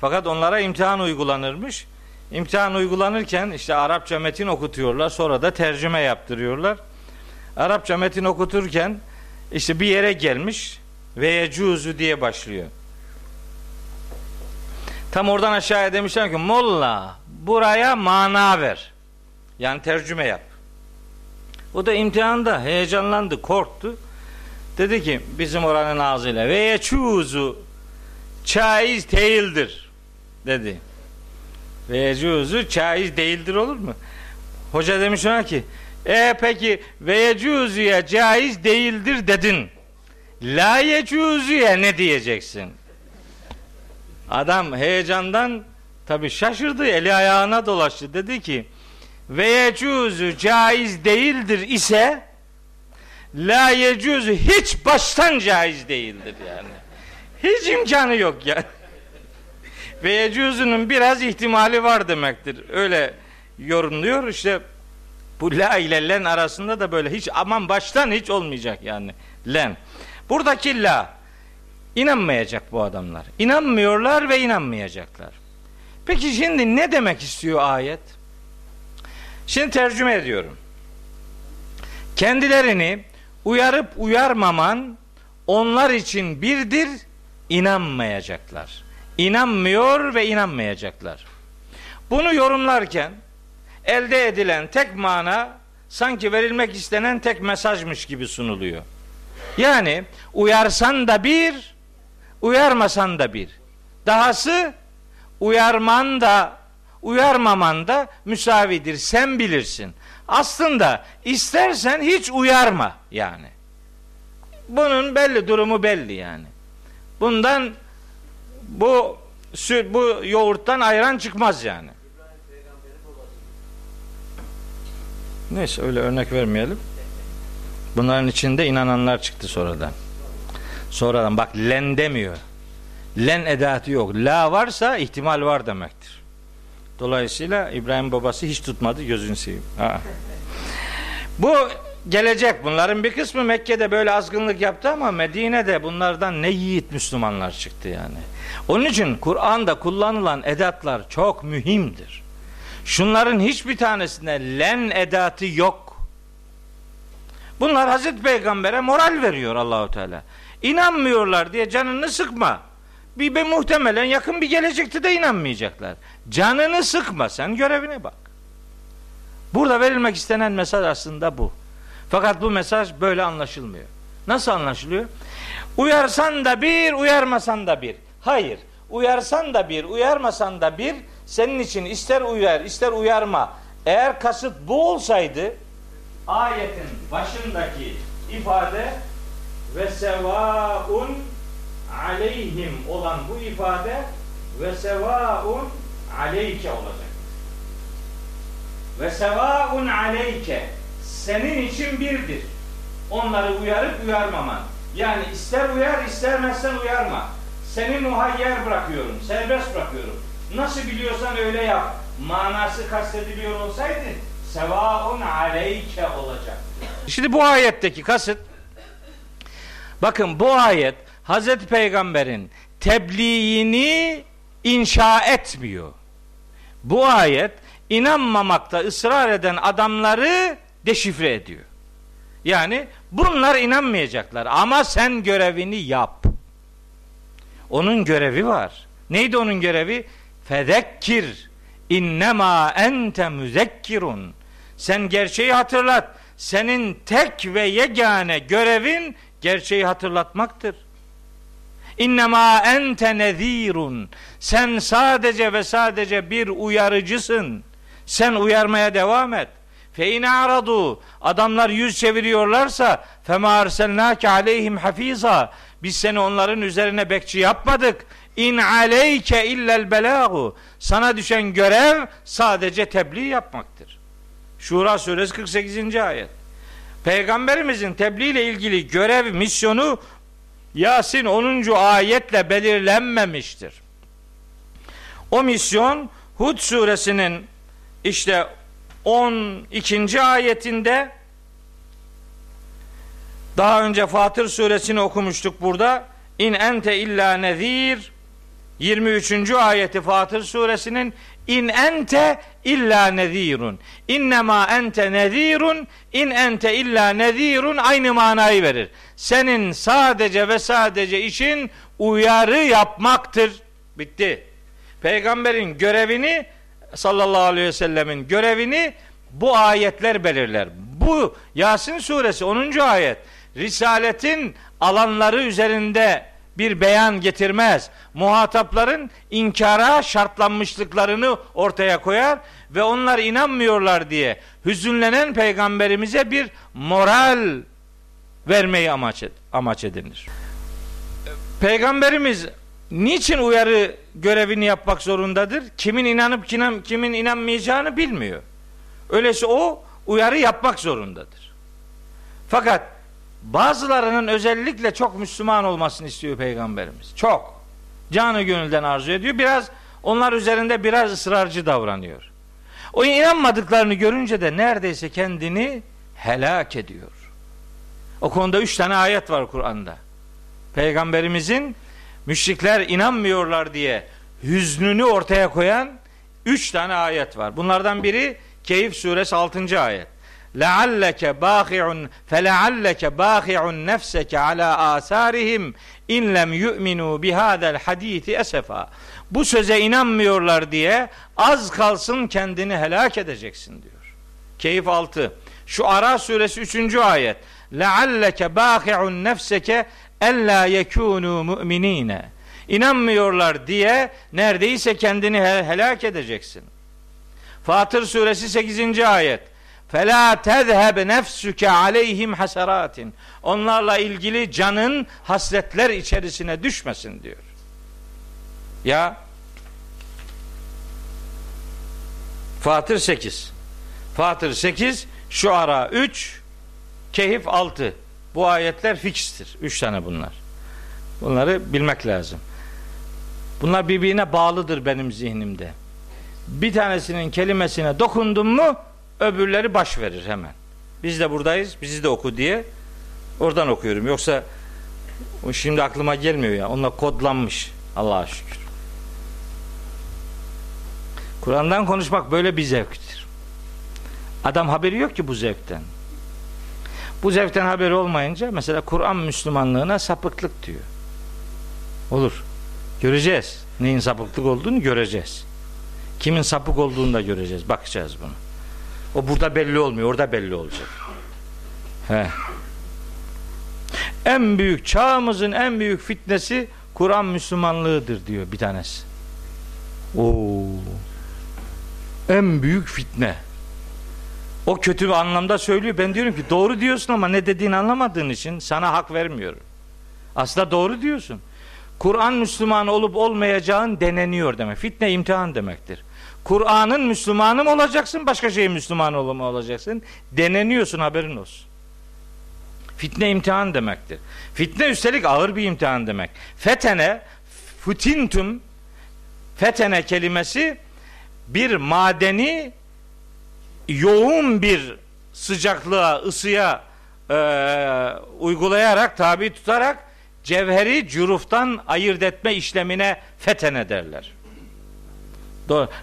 Fakat onlara imtihan uygulanırmış. İmtihan uygulanırken işte Arapça metin okutuyorlar. Sonra da tercüme yaptırıyorlar. Arapça metin okuturken işte bir yere gelmiş ve yecuzu diye başlıyor. Tam oradan aşağıya demişler ki Molla buraya mana ver. Yani tercüme yap. O da imtihanda heyecanlandı, korktu. Dedi ki bizim oranın ağzıyla ve yecuzu caiz değildir dedi. Ve yecuzu caiz değildir olur mu? Hoca demiş ona ki e peki ve yecuzuya caiz değildir dedin. La yecuzuya ne diyeceksin? Adam heyecandan tabi şaşırdı eli ayağına dolaştı dedi ki ve yecuzu caiz değildir ise la yecuzu hiç baştan caiz değildir yani. Hiç imkanı yok yani. Ve yecuzunun biraz ihtimali var demektir. Öyle yorumluyor işte Bu la ile len arasında da böyle hiç aman baştan hiç olmayacak yani. Len. Buradaki la inanmayacak bu adamlar. İnanmıyorlar ve inanmayacaklar. Peki şimdi ne demek istiyor ayet? Şimdi tercüme ediyorum. Kendilerini uyarıp uyarmaman onlar için birdir, inanmayacaklar. İnanmıyor ve inanmayacaklar. Bunu yorumlarken elde edilen tek mana sanki verilmek istenen tek mesajmış gibi sunuluyor. Yani uyarsan da bir, uyarmasan da bir. Dahası uyarman da uyarmaman da müsavidir. Sen bilirsin. Aslında istersen hiç uyarma yani. Bunun belli durumu belli yani. Bundan bu süt bu yoğurttan ayran çıkmaz yani. Neyse öyle örnek vermeyelim. Bunların içinde inananlar çıktı sonradan. Sonradan bak len demiyor. Len edatı yok. La varsa ihtimal var demektir. Dolayısıyla İbrahim babası hiç tutmadı gözünü seveyim. Bu gelecek. Bunların bir kısmı Mekke'de böyle azgınlık yaptı ama Medine'de bunlardan ne yiğit Müslümanlar çıktı yani. Onun için Kur'an'da kullanılan edatlar çok mühimdir. Şunların hiçbir tanesinde len edatı yok. Bunlar Hazreti Peygamber'e moral veriyor Allahu Teala. İnanmıyorlar diye canını sıkma. Bir, bir muhtemelen yakın bir gelecekte de inanmayacaklar. Canını sıkma sen görevine bak. Burada verilmek istenen mesaj aslında bu. Fakat bu mesaj böyle anlaşılmıyor. Nasıl anlaşılıyor? Uyarsan da bir, uyarmasan da bir. Hayır. Uyarsan da bir, uyarmasan da bir. Senin için ister uyar, ister uyarma. Eğer kasıt bu olsaydı ayetin başındaki ifade ve sevaun aleyhim olan bu ifade ve sevaun aleyke olacak. Ve sevaun aleyke senin için birdir. Onları uyarıp uyarmaman. Yani ister uyar istermezsen uyarma. Seni muhayyer bırakıyorum, serbest bırakıyorum. Nasıl biliyorsan öyle yap. Manası kastediliyor olsaydı sevaun aleyke olacak. Şimdi bu ayetteki kasıt bakın bu ayet Hazreti Peygamber'in tebliğini inşa etmiyor. Bu ayet inanmamakta ısrar eden adamları deşifre ediyor. Yani bunlar inanmayacaklar ama sen görevini yap. Onun görevi var. Neydi onun görevi? Fedekkir innema ente müzekkirun. Sen gerçeği hatırlat. Senin tek ve yegane görevin gerçeği hatırlatmaktır. İnnemâ ente nezîrun. Sen sadece ve sadece bir uyarıcısın. Sen uyarmaya devam et. Fe in aradu adamlar yüz çeviriyorlarsa fema arselnake aleyhim hafiza. Biz seni onların üzerine bekçi yapmadık. İn aleyke illel belagu. Sana düşen görev sadece tebliğ yapmaktır. Şura suresi 48. ayet. Peygamberimizin tebliğ ile ilgili görev, misyonu Yasin 10. ayetle belirlenmemiştir. O misyon Hud suresinin işte 12. ayetinde daha önce Fatır suresini okumuştuk burada. İn ente illa nezir 23. ayeti Fatır suresinin in ente illa nezirun. İnnemâ ente nezirun in ente illa nezirun aynı manayı verir. Senin sadece ve sadece işin uyarı yapmaktır. Bitti. Peygamberin görevini sallallahu aleyhi ve sellemin görevini bu ayetler belirler. Bu Yasin suresi 10. ayet risaletin alanları üzerinde bir beyan getirmez. Muhatapların inkara şartlanmışlıklarını ortaya koyar ve onlar inanmıyorlar diye hüzünlenen peygamberimize bir moral vermeyi amaç, ed amaç edinir. Peygamberimiz niçin uyarı görevini yapmak zorundadır? Kimin inanıp kimin inanmayacağını bilmiyor. Öyleyse o uyarı yapmak zorundadır. Fakat bazılarının özellikle çok Müslüman olmasını istiyor Peygamberimiz. Çok. Canı gönülden arzu ediyor. Biraz onlar üzerinde biraz ısrarcı davranıyor. O inanmadıklarını görünce de neredeyse kendini helak ediyor. O konuda üç tane ayet var Kur'an'da. Peygamberimizin müşrikler inanmıyorlar diye hüznünü ortaya koyan üç tane ayet var. Bunlardan biri Keyif suresi 6. ayet lealleke bâhi'un felealleke bâhi'un nefseke ala asarihim in lem yu'minu bihâzel hadîti esefa. Bu söze inanmıyorlar diye az kalsın kendini helak edeceksin diyor. Keyif 6. Şu Ara suresi 3. ayet. Lealleke bâhi'un nefseke ella yekûnû mu'minîne. İnanmıyorlar diye neredeyse kendini helak edeceksin. Fatır suresi 8. ayet. Fela tezheb nefsuke aleyhim hasaratin. Onlarla ilgili canın hasretler içerisine düşmesin diyor. Ya Fatır 8. Fatır 8, şu ara 3, Kehif 6. Bu ayetler fikstir. Üç tane bunlar. Bunları bilmek lazım. Bunlar birbirine bağlıdır benim zihnimde. Bir tanesinin kelimesine dokundum mu öbürleri baş verir hemen. Biz de buradayız, bizi de oku diye oradan okuyorum. Yoksa şimdi aklıma gelmiyor ya. Onunla kodlanmış. Allah'a şükür. Kur'an'dan konuşmak böyle bir zevktir. Adam haberi yok ki bu zevkten. Bu zevkten haberi olmayınca mesela Kur'an Müslümanlığına sapıklık diyor. Olur. Göreceğiz. Neyin sapıklık olduğunu göreceğiz. Kimin sapık olduğunu da göreceğiz. Bakacağız bunu. O burada belli olmuyor. Orada belli olacak. He. En büyük çağımızın en büyük fitnesi Kur'an Müslümanlığıdır diyor bir tanesi. Oo. En büyük fitne. O kötü bir anlamda söylüyor. Ben diyorum ki doğru diyorsun ama ne dediğini anlamadığın için sana hak vermiyorum. Aslında doğru diyorsun. Kur'an Müslüman olup olmayacağın deneniyor demek. Fitne imtihan demektir. Kur'an'ın Müslümanı mı olacaksın, başka şeyin Müslümanı mı olacaksın? Deneniyorsun haberin olsun. Fitne imtihan demektir. Fitne üstelik ağır bir imtihan demek. Fetene, futintum, fetene kelimesi bir madeni yoğun bir sıcaklığa, ısıya e, uygulayarak, tabi tutarak cevheri cüruftan ayırt etme işlemine fetene derler.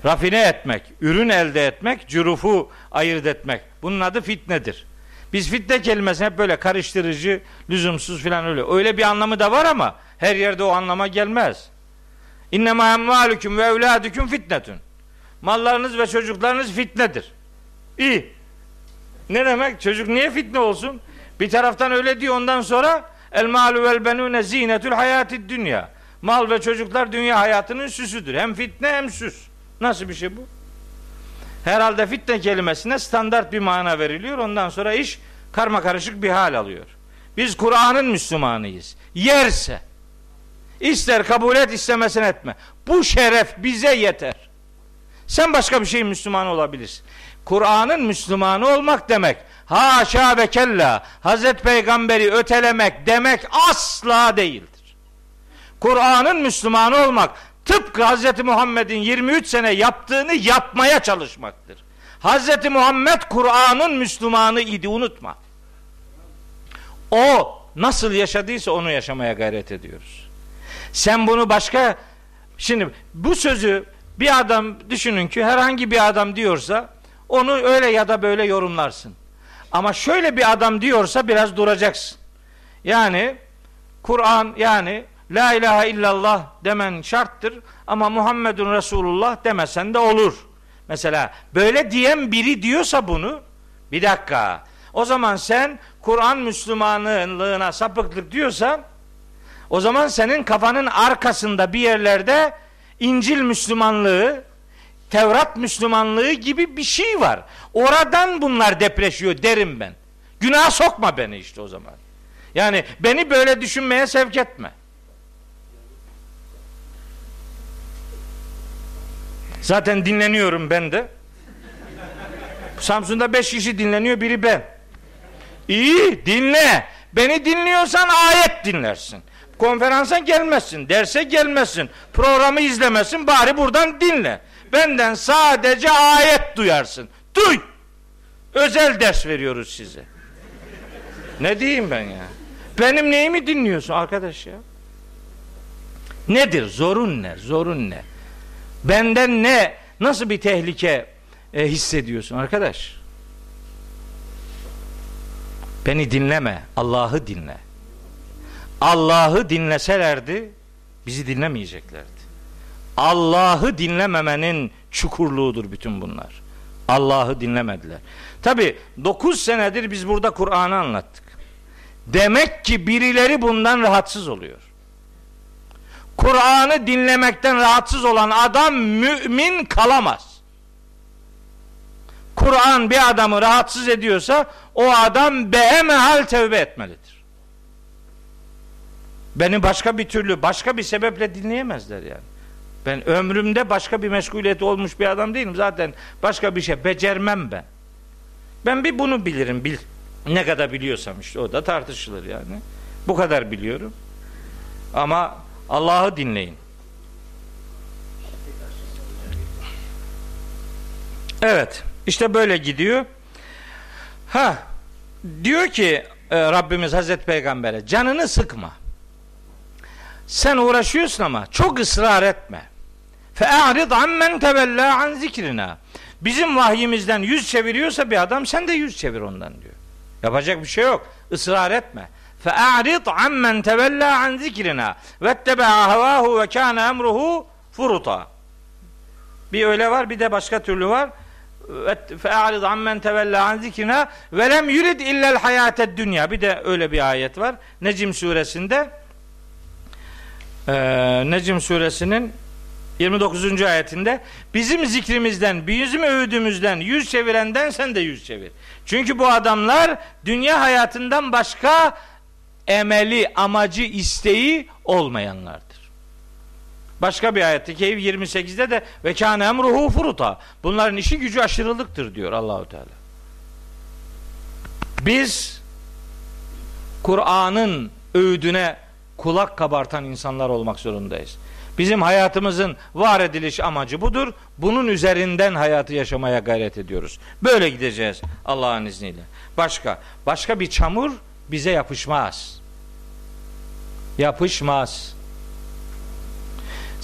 Rafine etmek, ürün elde etmek, cürufu ayırt etmek. Bunun adı fitnedir. Biz fitne kelimesini hep böyle karıştırıcı, lüzumsuz filan öyle. Öyle bir anlamı da var ama her yerde o anlama gelmez. İnnemâ emvâlüküm ve evlâdüküm fitnetün. Mallarınız ve çocuklarınız fitnedir. İyi. Ne demek? Çocuk niye fitne olsun? Bir taraftan öyle diyor ondan sonra el malu vel benune zinetül hayatid dünya. Mal ve çocuklar dünya hayatının süsüdür. Hem fitne hem süs. Nasıl bir şey bu? Herhalde fitne kelimesine standart bir mana veriliyor. Ondan sonra iş karma karışık bir hal alıyor. Biz Kur'an'ın Müslümanıyız. Yerse ister kabul et istemesine etme. Bu şeref bize yeter. Sen başka bir şeyin Müslümanı olabilirsin. Kur'an'ın Müslümanı olmak demek haşa ve kella Hazreti Peygamberi ötelemek demek asla değildir. Kur'an'ın Müslümanı olmak tıpkı Hazreti Muhammed'in 23 sene yaptığını yapmaya çalışmaktır. Hazreti Muhammed Kur'an'ın Müslümanı idi unutma. O nasıl yaşadıysa onu yaşamaya gayret ediyoruz. Sen bunu başka şimdi bu sözü bir adam düşünün ki herhangi bir adam diyorsa onu öyle ya da böyle yorumlarsın. Ama şöyle bir adam diyorsa biraz duracaksın. Yani Kur'an yani La ilahe illallah demen şarttır ama Muhammedun Resulullah demesen de olur. Mesela böyle diyen biri diyorsa bunu bir dakika. O zaman sen Kur'an Müslümanlığına sapıklık diyorsan o zaman senin kafanın arkasında bir yerlerde İncil Müslümanlığı, Tevrat Müslümanlığı gibi bir şey var. Oradan bunlar depreşiyor derim ben. Günah sokma beni işte o zaman. Yani beni böyle düşünmeye sevk etme. Zaten dinleniyorum ben de. Samsun'da beş kişi dinleniyor, biri ben. İyi, dinle. Beni dinliyorsan ayet dinlersin. Konferansa gelmezsin, derse gelmezsin, programı izlemesin, bari buradan dinle. benden sadece ayet duyarsın. Duy. Özel ders veriyoruz size. Ne diyeyim ben ya? Benim neyimi dinliyorsun arkadaş ya? Nedir? Zorun ne? Zorun ne? Benden ne? Nasıl bir tehlike e, hissediyorsun arkadaş? Beni dinleme. Allah'ı dinle. Allah'ı dinleselerdi bizi dinlemeyeceklerdi. Allah'ı dinlememenin çukurluğudur bütün bunlar. Allah'ı dinlemediler. Tabi 9 senedir biz burada Kur'an'ı anlattık. Demek ki birileri bundan rahatsız oluyor. Kur'an'ı dinlemekten rahatsız olan adam mümin kalamaz. Kur'an bir adamı rahatsız ediyorsa o adam behemehal tevbe etmelidir. Beni başka bir türlü, başka bir sebeple dinleyemezler yani. Ben ömrümde başka bir meşguliyeti olmuş bir adam değilim. Zaten başka bir şey becermem ben. Ben bir bunu bilirim. Bil, ne kadar biliyorsam işte o da tartışılır yani. Bu kadar biliyorum. Ama Allah'ı dinleyin. Evet. işte böyle gidiyor. Ha diyor ki e, Rabbimiz Hazreti Peygamber'e canını sıkma. Sen uğraşıyorsun ama çok ısrar etme. Fe'arid ammen tevella an zikrina. Bizim vahyimizden yüz çeviriyorsa bir adam sen de yüz çevir ondan diyor. Yapacak bir şey yok. Israr etme. Fe'arid ammen tevella an zikrina havahu ve kana emruhu furuta. Bir öyle var bir de başka türlü var. Fe'arid ammen tevella an zikrina lem yurid illel hayated dünya. Bir de öyle bir ayet var. Necim suresinde ee, Necim suresinin 29. ayetinde bizim zikrimizden, bizim övdüğümüzden yüz çevirenden sen de yüz çevir. Çünkü bu adamlar dünya hayatından başka emeli, amacı, isteği olmayanlardır. Başka bir ayette Keyif 28'de de ve kâne emruhu furuta. Bunların işi gücü aşırılıktır diyor Allahu Teala. Biz Kur'an'ın öğüdüne kulak kabartan insanlar olmak zorundayız. Bizim hayatımızın var ediliş amacı budur. Bunun üzerinden hayatı yaşamaya gayret ediyoruz. Böyle gideceğiz Allah'ın izniyle. Başka, başka bir çamur bize yapışmaz. Yapışmaz.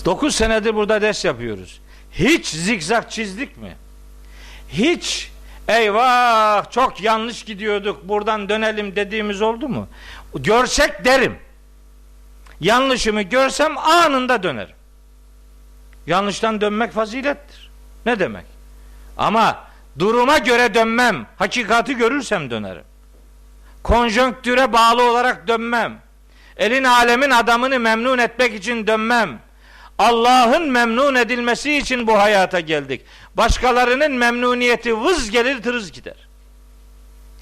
9 senedir burada ders yapıyoruz. Hiç zikzak çizdik mi? Hiç eyvah çok yanlış gidiyorduk buradan dönelim dediğimiz oldu mu? Görsek derim. Yanlışımı görsem anında dönerim. Yanlıştan dönmek fazilettir. Ne demek? Ama duruma göre dönmem. Hakikati görürsem dönerim. Konjonktüre bağlı olarak dönmem. Elin alemin adamını memnun etmek için dönmem. Allah'ın memnun edilmesi için bu hayata geldik. Başkalarının memnuniyeti vız gelir tırız gider.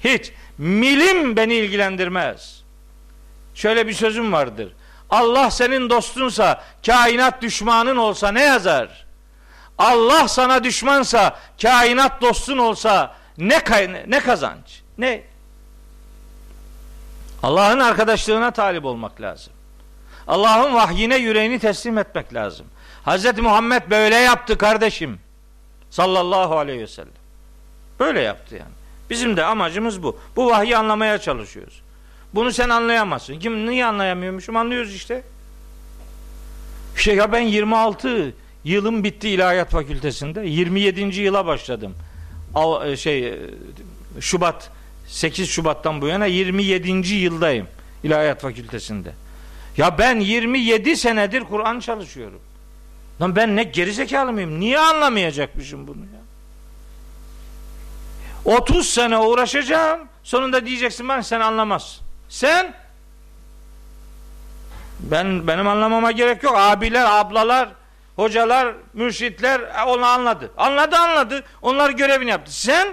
Hiç milim beni ilgilendirmez. Şöyle bir sözüm vardır. Allah senin dostunsa, kainat düşmanın olsa ne yazar? Allah sana düşmansa, kainat dostun olsa ne ne kazanç? Ne? Allah'ın arkadaşlığına talip olmak lazım. Allah'ın vahyine yüreğini teslim etmek lazım. Hz. Muhammed böyle yaptı kardeşim. Sallallahu aleyhi ve sellem. Böyle yaptı yani. Bizim de amacımız bu. Bu vahyi anlamaya çalışıyoruz. Bunu sen anlayamazsın. Kim niye anlayamıyormuşum? Anlıyoruz işte. Şey ya ben 26 yılım bitti ilahiyat fakültesinde. 27. yıla başladım. Al, şey Şubat 8 Şubat'tan bu yana 27. yıldayım ilahiyat fakültesinde. Ya ben 27 senedir Kur'an çalışıyorum. Lan ben ne gerizekalı mıyım? Niye anlamayacakmışım bunu ya? 30 sene uğraşacağım. Sonunda diyeceksin ben sen anlamazsın. Sen ben benim anlamama gerek yok. Abiler, ablalar, hocalar, mürşitler e, onu anladı. Anladı anladı. Onlar görevini yaptı. Sen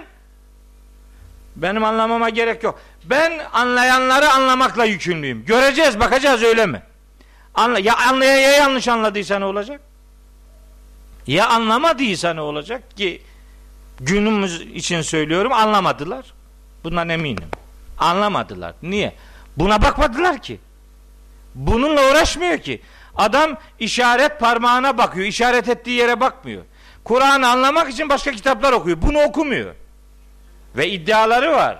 benim anlamama gerek yok. Ben anlayanları anlamakla yükümlüyüm. Göreceğiz, bakacağız öyle mi? Anla, ya anlaya ya yanlış anladıysa ne olacak? Ya anlamadıysa ne olacak ki günümüz için söylüyorum anlamadılar. Bundan eminim. Anlamadılar. Niye? Buna bakmadılar ki. Bununla uğraşmıyor ki. Adam işaret parmağına bakıyor. işaret ettiği yere bakmıyor. Kur'an'ı anlamak için başka kitaplar okuyor. Bunu okumuyor. Ve iddiaları var.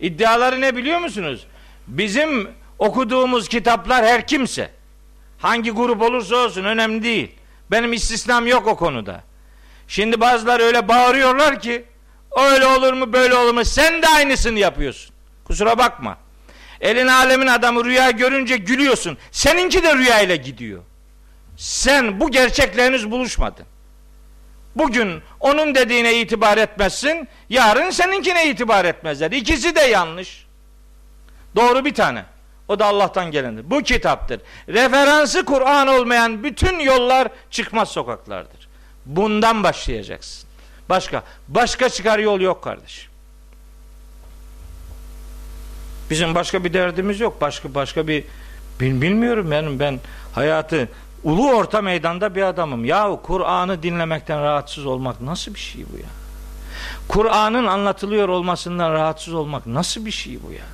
İddiaları ne biliyor musunuz? Bizim okuduğumuz kitaplar her kimse, hangi grup olursa olsun önemli değil. Benim istisnam yok o konuda. Şimdi bazılar öyle bağırıyorlar ki öyle olur mu böyle olur mu sen de aynısını yapıyorsun. Kusura bakma. Elin alemin adamı rüya görünce gülüyorsun. Seninki de rüya ile gidiyor. Sen bu gerçekle henüz buluşmadın. Bugün onun dediğine itibar etmezsin, yarın seninkine itibar etmezler. İkisi de yanlış. Doğru bir tane. O da Allah'tan gelendir. Bu kitaptır. Referansı Kur'an olmayan bütün yollar çıkmaz sokaklardır. Bundan başlayacaksın. Başka başka çıkar yol yok kardeşim. Bizim başka bir derdimiz yok. Başka başka bir bilmiyorum benim ben hayatı ulu orta meydanda bir adamım. Ya Kur'an'ı dinlemekten rahatsız olmak nasıl bir şey bu ya? Kur'an'ın anlatılıyor olmasından rahatsız olmak nasıl bir şey bu ya?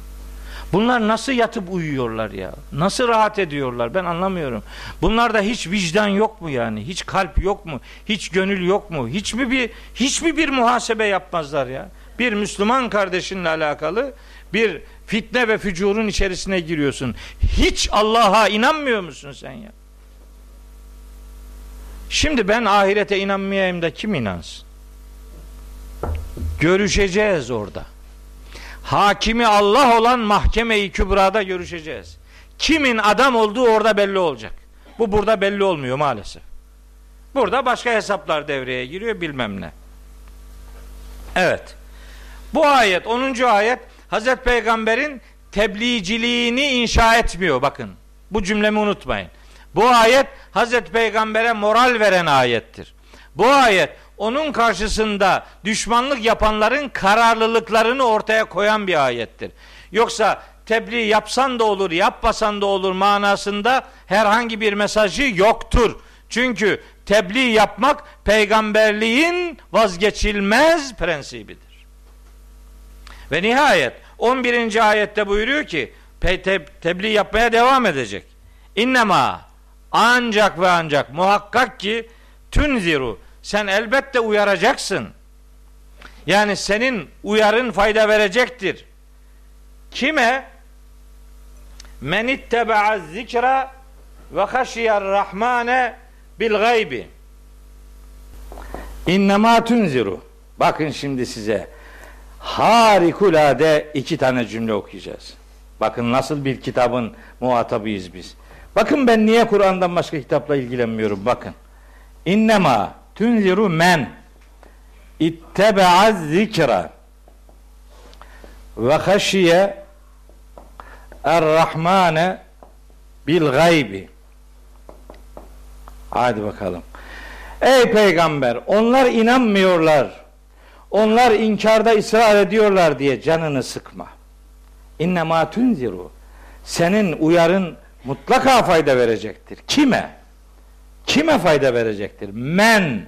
Bunlar nasıl yatıp uyuyorlar ya? Nasıl rahat ediyorlar? Ben anlamıyorum. Bunlarda hiç vicdan yok mu yani? Hiç kalp yok mu? Hiç gönül yok mu? Hiç mi bir hiç mi bir muhasebe yapmazlar ya? Bir Müslüman kardeşinle alakalı bir fitne ve fücurun içerisine giriyorsun. Hiç Allah'a inanmıyor musun sen ya? Şimdi ben ahirete inanmayayım da kim inansın? Görüşeceğiz orada. Hakimi Allah olan mahkeme-i kübrada görüşeceğiz. Kimin adam olduğu orada belli olacak. Bu burada belli olmuyor maalesef. Burada başka hesaplar devreye giriyor bilmem ne. Evet. Bu ayet 10. ayet Hazreti Peygamber'in tebliğciliğini inşa etmiyor bakın. Bu cümlemi unutmayın. Bu ayet Hazreti Peygamber'e moral veren ayettir. Bu ayet onun karşısında düşmanlık yapanların kararlılıklarını ortaya koyan bir ayettir. Yoksa tebliğ yapsan da olur, yapmasan da olur manasında herhangi bir mesajı yoktur. Çünkü tebliğ yapmak peygamberliğin vazgeçilmez prensibidir. Ve nihayet 11. ayette buyuruyor ki tebliğ yapmaya devam edecek. İnnema ancak ve ancak muhakkak ki tünziru sen elbette uyaracaksın. Yani senin uyarın fayda verecektir. Kime? Men itteba'a zikra ve haşiyar rahmane bil gaybi. İnnemâ tunziru. Bakın şimdi size harikulade iki tane cümle okuyacağız. Bakın nasıl bir kitabın muhatabıyız biz. Bakın ben niye Kur'an'dan başka kitapla ilgilenmiyorum bakın. İnnema tunziru men itteba'a zikra ve haşiye er-Rahmane bil gaybi. Hadi bakalım. Ey peygamber onlar inanmıyorlar. Onlar inkarda ısrar ediyorlar diye canını sıkma. İnne ma tunziru. Senin uyarın mutlaka fayda verecektir. Kime? Kime fayda verecektir? Men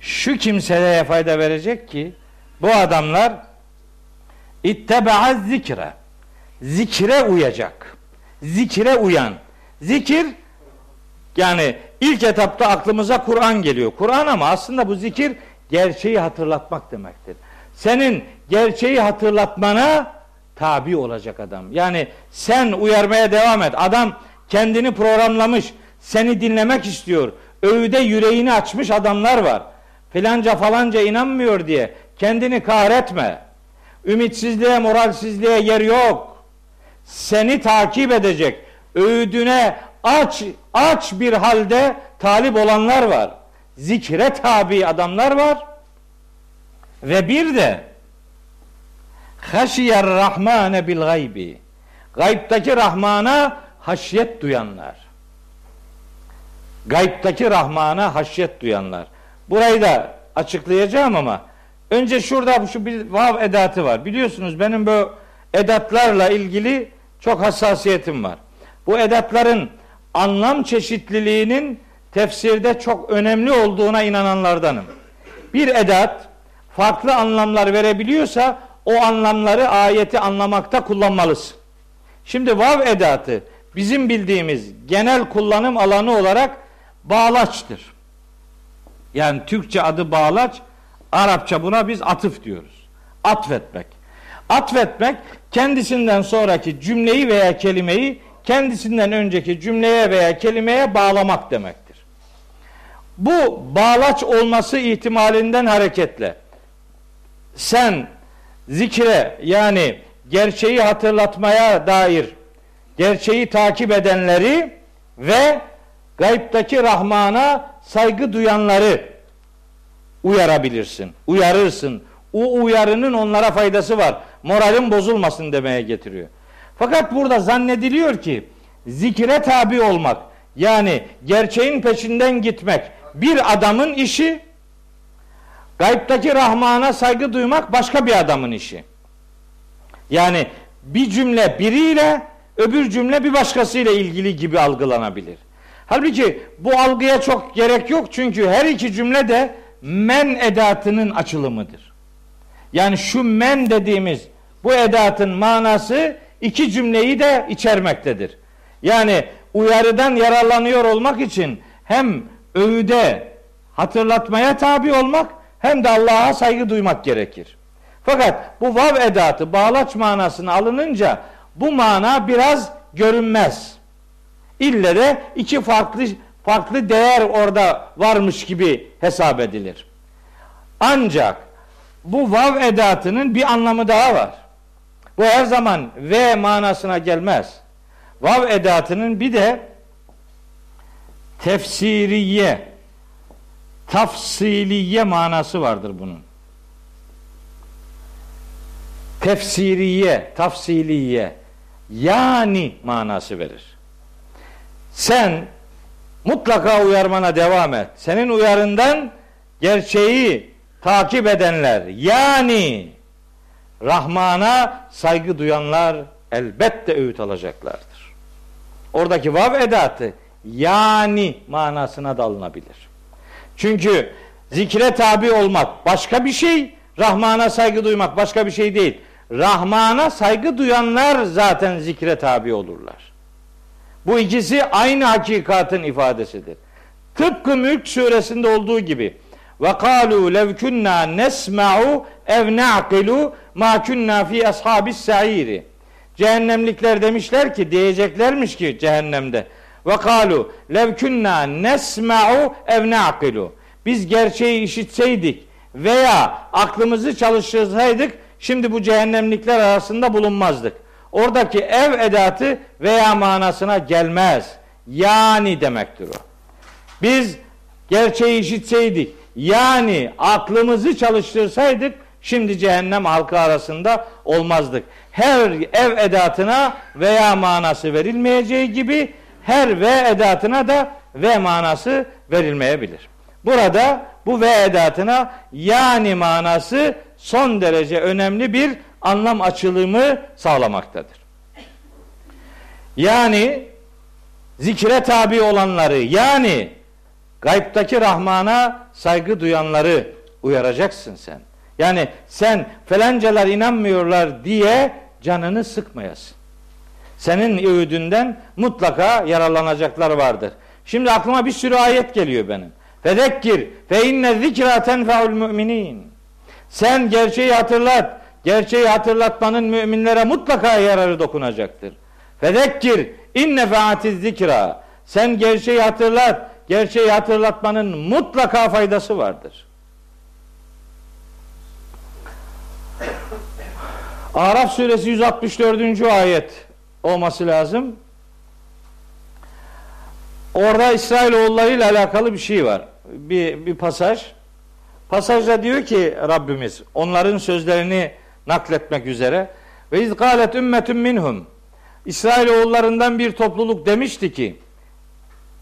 şu kimselere fayda verecek ki bu adamlar itteba'a zikre zikre uyacak. Zikre uyan. Zikir yani ilk etapta aklımıza Kur'an geliyor. Kur'an ama aslında bu zikir gerçeği hatırlatmak demektir. Senin gerçeği hatırlatmana tabi olacak adam. Yani sen uyarmaya devam et. Adam kendini programlamış, seni dinlemek istiyor. Öğüde yüreğini açmış adamlar var. Filanca falanca inanmıyor diye kendini kahretme. Ümitsizliğe, moralsizliğe yer yok. Seni takip edecek. Öğüdüne aç aç bir halde talip olanlar var. Zikre tabi adamlar var. Ve bir de haşiyer rahmane bil gaybi. Gaybtaki Rahman'a haşyet duyanlar. Gaybtaki Rahman'a haşyet duyanlar. Burayı da açıklayacağım ama önce şurada şu bir vav edatı var. Biliyorsunuz benim bu edatlarla ilgili çok hassasiyetim var. Bu edatların anlam çeşitliliğinin tefsirde çok önemli olduğuna inananlardanım. Bir edat farklı anlamlar verebiliyorsa o anlamları ayeti anlamakta kullanmalısın. Şimdi vav edatı bizim bildiğimiz genel kullanım alanı olarak bağlaçtır. Yani Türkçe adı bağlaç, Arapça buna biz atıf diyoruz. Atfetmek. Atfetmek kendisinden sonraki cümleyi veya kelimeyi kendisinden önceki cümleye veya kelimeye bağlamak demektir. Bu bağlaç olması ihtimalinden hareketle sen zikre yani gerçeği hatırlatmaya dair gerçeği takip edenleri ve gayiptaki Rahman'a saygı duyanları uyarabilirsin, uyarırsın. O uyarının onlara faydası var. Moralin bozulmasın demeye getiriyor. Fakat burada zannediliyor ki zikre tabi olmak yani gerçeğin peşinden gitmek bir adamın işi gayiptaki Rahman'a saygı duymak başka bir adamın işi. Yani bir cümle biriyle öbür cümle bir başkasıyla ilgili gibi algılanabilir. Halbuki bu algıya çok gerek yok çünkü her iki cümle de men edatının açılımıdır. Yani şu men dediğimiz bu edatın manası iki cümleyi de içermektedir. Yani uyarıdan yararlanıyor olmak için hem övüde hatırlatmaya tabi olmak hem de Allah'a saygı duymak gerekir. Fakat bu vav edatı bağlaç manasını alınınca bu mana biraz görünmez. İlle de iki farklı farklı değer orada varmış gibi hesap edilir. Ancak bu vav edatının bir anlamı daha var. Bu her zaman ve manasına gelmez. Vav edatının bir de tefsiriye, tafsiliye manası vardır bunun. Tefsiriye, tafsiliye yani manası verir. Sen mutlaka uyarmana devam et. Senin uyarından gerçeği takip edenler yani Rahman'a saygı duyanlar elbette öğüt alacaklardır. Oradaki vav edatı yani manasına da alınabilir. Çünkü zikre tabi olmak başka bir şey, Rahman'a saygı duymak başka bir şey değil. Rahman'a saygı duyanlar zaten zikre tabi olurlar. Bu ikisi aynı hakikatin ifadesidir. Tıpkı Mülk suresinde olduğu gibi ve kalu lev kunna nesma'u ev na'qilu ma kunna fi ashabis sa'iri. Cehennemlikler demişler ki diyeceklermiş ki cehennemde. Ve kalu lev kunna nesma'u ev na'qilu. Biz gerçeği işitseydik veya aklımızı çalıştırsaydık şimdi bu cehennemlikler arasında bulunmazdık. Oradaki ev edatı veya manasına gelmez. Yani demektir o. Biz gerçeği işitseydik, yani aklımızı çalıştırsaydık, şimdi cehennem halkı arasında olmazdık. Her ev edatına veya manası verilmeyeceği gibi her ve edatına da ve manası verilmeyebilir. Burada bu ve edatına yani manası son derece önemli bir anlam açılımı sağlamaktadır. Yani zikre tabi olanları yani gaybtaki Rahman'a saygı duyanları uyaracaksın sen. Yani sen felenceler inanmıyorlar diye canını sıkmayasın. Senin öğüdünden mutlaka yararlanacaklar vardır. Şimdi aklıma bir sürü ayet geliyor benim. Fedekkir fe inne zikra tenfeul müminin. Sen gerçeği hatırlat. Gerçeği hatırlatmanın müminlere mutlaka yararı dokunacaktır. Fedekkir inne featiz zikra. Sen gerçeği hatırlat. Gerçeği hatırlatmanın mutlaka faydası vardır. Araf suresi 164. ayet olması lazım. Orada İsrailoğulları ile alakalı bir şey var. Bir, bir pasaj. Pasajda diyor ki Rabbimiz onların sözlerini nakletmek üzere ve iz galet ümmetun minhum İsrailoğullarından bir topluluk demişti ki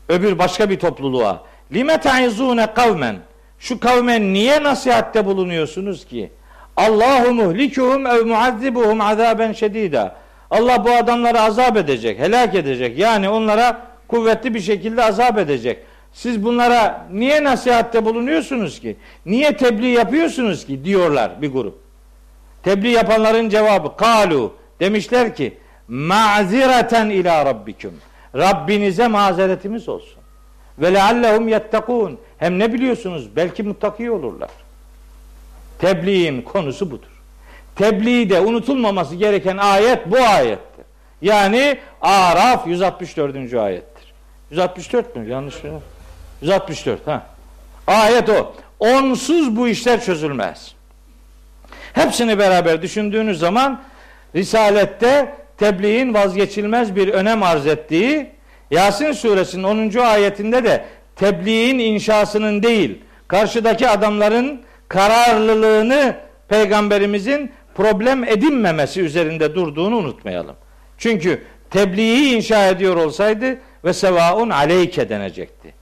öbür başka bir topluluğa lime ta'izune kavmen şu kavmen niye nasihatte bulunuyorsunuz ki Allahu muhlikuhum ev muazzibuhum azaben şedida Allah bu adamları azap edecek, helak edecek. Yani onlara kuvvetli bir şekilde azap edecek. Siz bunlara niye nasihatte bulunuyorsunuz ki? Niye tebliğ yapıyorsunuz ki? diyorlar bir grup. Tebliğ yapanların cevabı kalu demişler ki mazireten ila rabbikum. Rabbinize mazeretimiz olsun. ve leallehum yettekun. Hem ne biliyorsunuz? Belki muttaki olurlar. Tebliğin konusu budur. Tebliğde unutulmaması gereken ayet bu ayettir. Yani Araf 164. ayettir. 164 mü? Yanlış mı? 164 ha. Ayet o. Onsuz bu işler çözülmez. Hepsini beraber düşündüğünüz zaman Risalette tebliğin vazgeçilmez bir önem arz ettiği Yasin suresinin 10. ayetinde de tebliğin inşasının değil karşıdaki adamların kararlılığını peygamberimizin problem edinmemesi üzerinde durduğunu unutmayalım. Çünkü tebliği inşa ediyor olsaydı ve sevaun aleyke denecekti.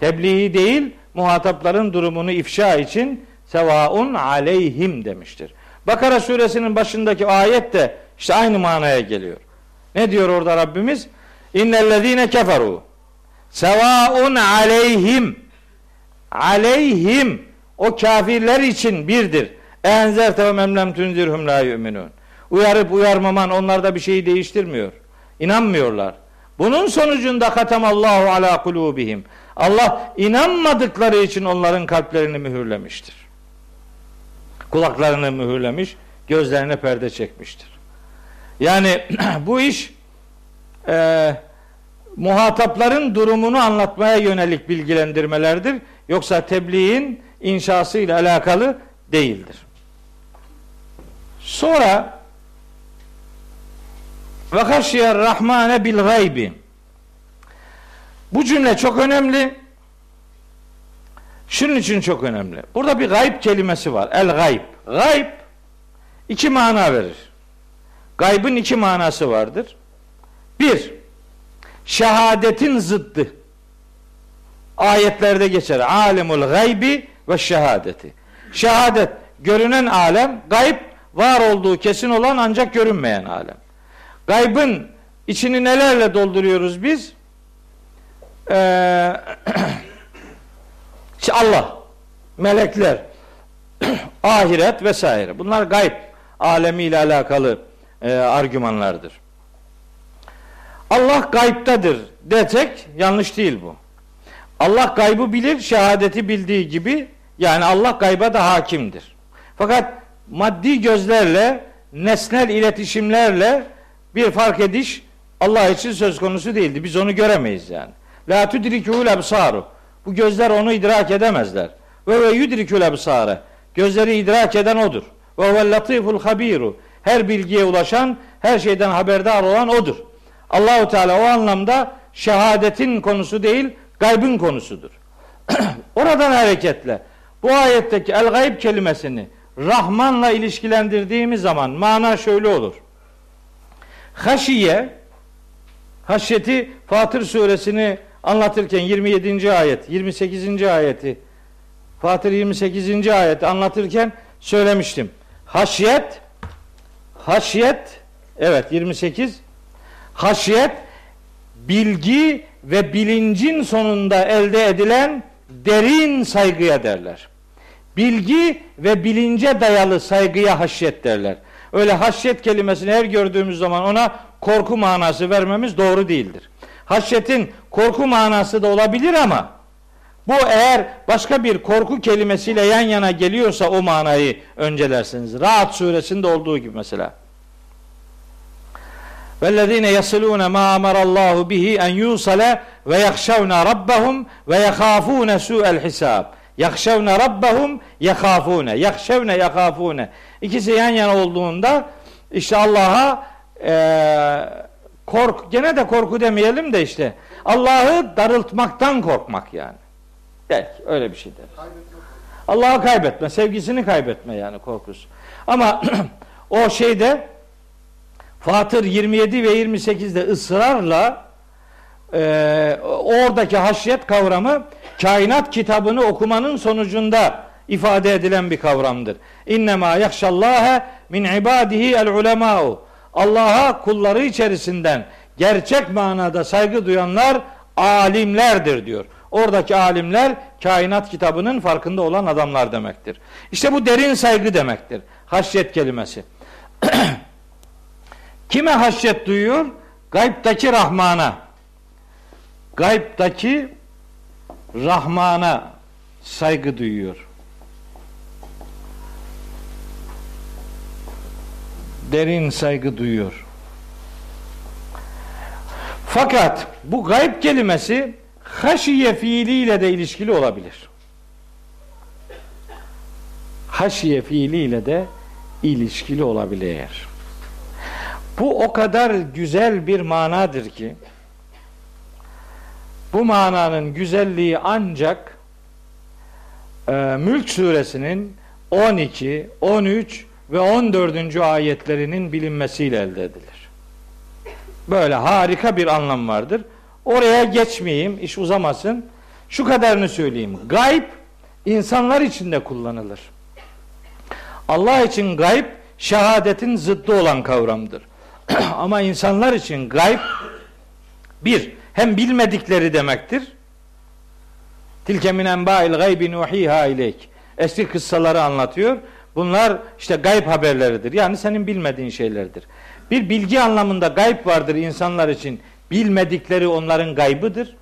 Tebliği değil muhatapların durumunu ifşa için sevaun aleyhim demiştir. Bakara suresinin başındaki ayet de işte aynı manaya geliyor. Ne diyor orada Rabbimiz? İnnellezine keferu sevaun aleyhim aleyhim o kafirler için birdir. Enzerte ve memlem tunzirhum la yu'minun. Uyarıp uyarmaman onlarda bir şeyi değiştirmiyor. İnanmıyorlar. Bunun sonucunda katamallahu ala kulubihim. Allah inanmadıkları için onların kalplerini mühürlemiştir. Kulaklarını mühürlemiş, gözlerine perde çekmiştir. Yani bu iş e, muhatapların durumunu anlatmaya yönelik bilgilendirmelerdir. Yoksa tebliğin inşası ile alakalı değildir. Sonra ve haşiyer rahmane bil gaybi. Bu cümle çok önemli. Şunun için çok önemli. Burada bir gayb kelimesi var. El gayb. Gayb iki mana verir. Gaybın iki manası vardır. Bir, şehadetin zıddı. Ayetlerde geçer. Alemul gaybi ve şehadeti. Şehadet, görünen alem, gayb, var olduğu kesin olan ancak görünmeyen alem. Gaybın içini nelerle dolduruyoruz biz? Ee, Allah, melekler, ahiret vesaire. Bunlar gayb alemiyle alakalı e, argümanlardır. Allah gaybtadır desek yanlış değil bu. Allah gaybı bilir, şehadeti bildiği gibi yani Allah gayba da hakimdir. Fakat maddi gözlerle, nesnel iletişimlerle bir fark ediş Allah için söz konusu değildi. Biz onu göremeyiz yani. La tudrikul ebsaru. Bu gözler onu idrak edemezler. Ve ve yudrikul ebsare. Gözleri idrak eden odur. Ve ve latiful habiru. Her bilgiye ulaşan, her şeyden haberdar olan odur. Allahu Teala o anlamda şehadetin konusu değil, gaybın konusudur. Oradan hareketle bu ayetteki el gayb kelimesini Rahman'la ilişkilendirdiğimiz zaman mana şöyle olur. Haşiye haşyeti Fatır suresini anlatırken 27. ayet, 28. ayeti Fatır 28. ayeti anlatırken söylemiştim. Haşyet haşyet evet 28 haşyet bilgi ve bilincin sonunda elde edilen derin saygıya derler. Bilgi ve bilince dayalı saygıya haşyet derler. Öyle haşyet kelimesini her gördüğümüz zaman ona korku manası vermemiz doğru değildir. Haşyetin korku manası da olabilir ama bu eğer başka bir korku kelimesiyle yan yana geliyorsa o manayı öncelersiniz. Rahat suresinde olduğu gibi mesela. وَالَّذ۪ينَ يَصِلُونَ مَا أَمَرَ اللّٰهُ بِهِ اَنْ يُوصَلَ وَيَخْشَوْنَ رَبَّهُمْ وَيَخَافُونَ سُوءَ الْحِسَابِ Yakşevne rabbehum yekafune. Yakşevne yekafune. İkisi yan yana olduğunda işte Allah'a e, kork, gene de korku demeyelim de işte Allah'ı darıltmaktan korkmak yani. Der, öyle bir şey der. Allah'ı kaybetme, sevgisini kaybetme yani korkusu. Ama o şeyde Fatır 27 ve 28'de ısrarla e, oradaki haşyet kavramı kainat kitabını okumanın sonucunda ifade edilen bir kavramdır. İnnemâ yakşallâhe min ibadihi el ulemâ'u. Allah'a kulları içerisinden gerçek manada saygı duyanlar alimlerdir diyor. Oradaki alimler kainat kitabının farkında olan adamlar demektir. İşte bu derin saygı demektir. Haşyet kelimesi. Kime haşyet duyuyor? Gaybdaki Rahman'a. Gaybdaki Rahman'a saygı duyuyor. Derin saygı duyuyor. Fakat bu gayb kelimesi haşiye fiiliyle de ilişkili olabilir. Haşiye fiiliyle de ilişkili olabilir. Bu o kadar güzel bir manadır ki bu mananın güzelliği ancak e, Mülk suresinin 12, 13 ve 14. ayetlerinin bilinmesiyle elde edilir. Böyle harika bir anlam vardır. Oraya geçmeyeyim, iş uzamasın. Şu kadarını söyleyeyim. Gayb insanlar için de kullanılır. Allah için gayb şehadetin zıddı olan kavramdır. Ama insanlar için gayb bir, hem bilmedikleri demektir. Tilke min enba'il gaybi nuhiha ileyk. Eski kıssaları anlatıyor. Bunlar işte gayb haberleridir. Yani senin bilmediğin şeylerdir. Bir bilgi anlamında gayb vardır insanlar için. Bilmedikleri onların gaybıdır.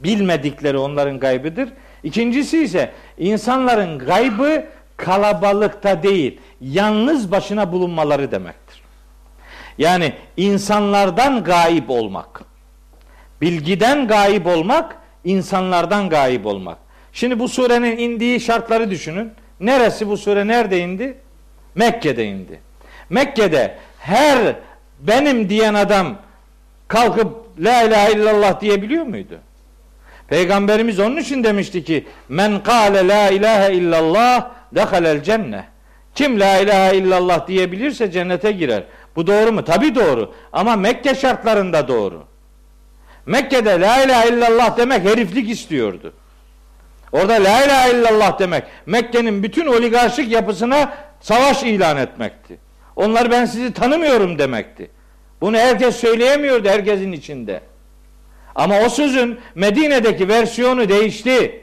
Bilmedikleri onların gaybıdır. İkincisi ise insanların gaybı kalabalıkta değil, yalnız başına bulunmaları demektir. Yani insanlardan gaib olmak. Bilgiden gaib olmak, insanlardan gaib olmak. Şimdi bu surenin indiği şartları düşünün. Neresi bu sure nerede indi? Mekke'de indi. Mekke'de her benim diyen adam kalkıp la ilahe illallah diyebiliyor muydu? Peygamberimiz onun için demişti ki men kâle la ilahe illallah dehalel cenne. Kim la ilahe illallah diyebilirse cennete girer. Bu doğru mu? Tabi doğru. Ama Mekke şartlarında doğru. Mekke'de la ilahe illallah demek heriflik istiyordu. Orada la ilahe illallah demek Mekke'nin bütün oligarşik yapısına savaş ilan etmekti. Onlar ben sizi tanımıyorum demekti. Bunu herkes söyleyemiyordu herkesin içinde. Ama o sözün Medine'deki versiyonu değişti.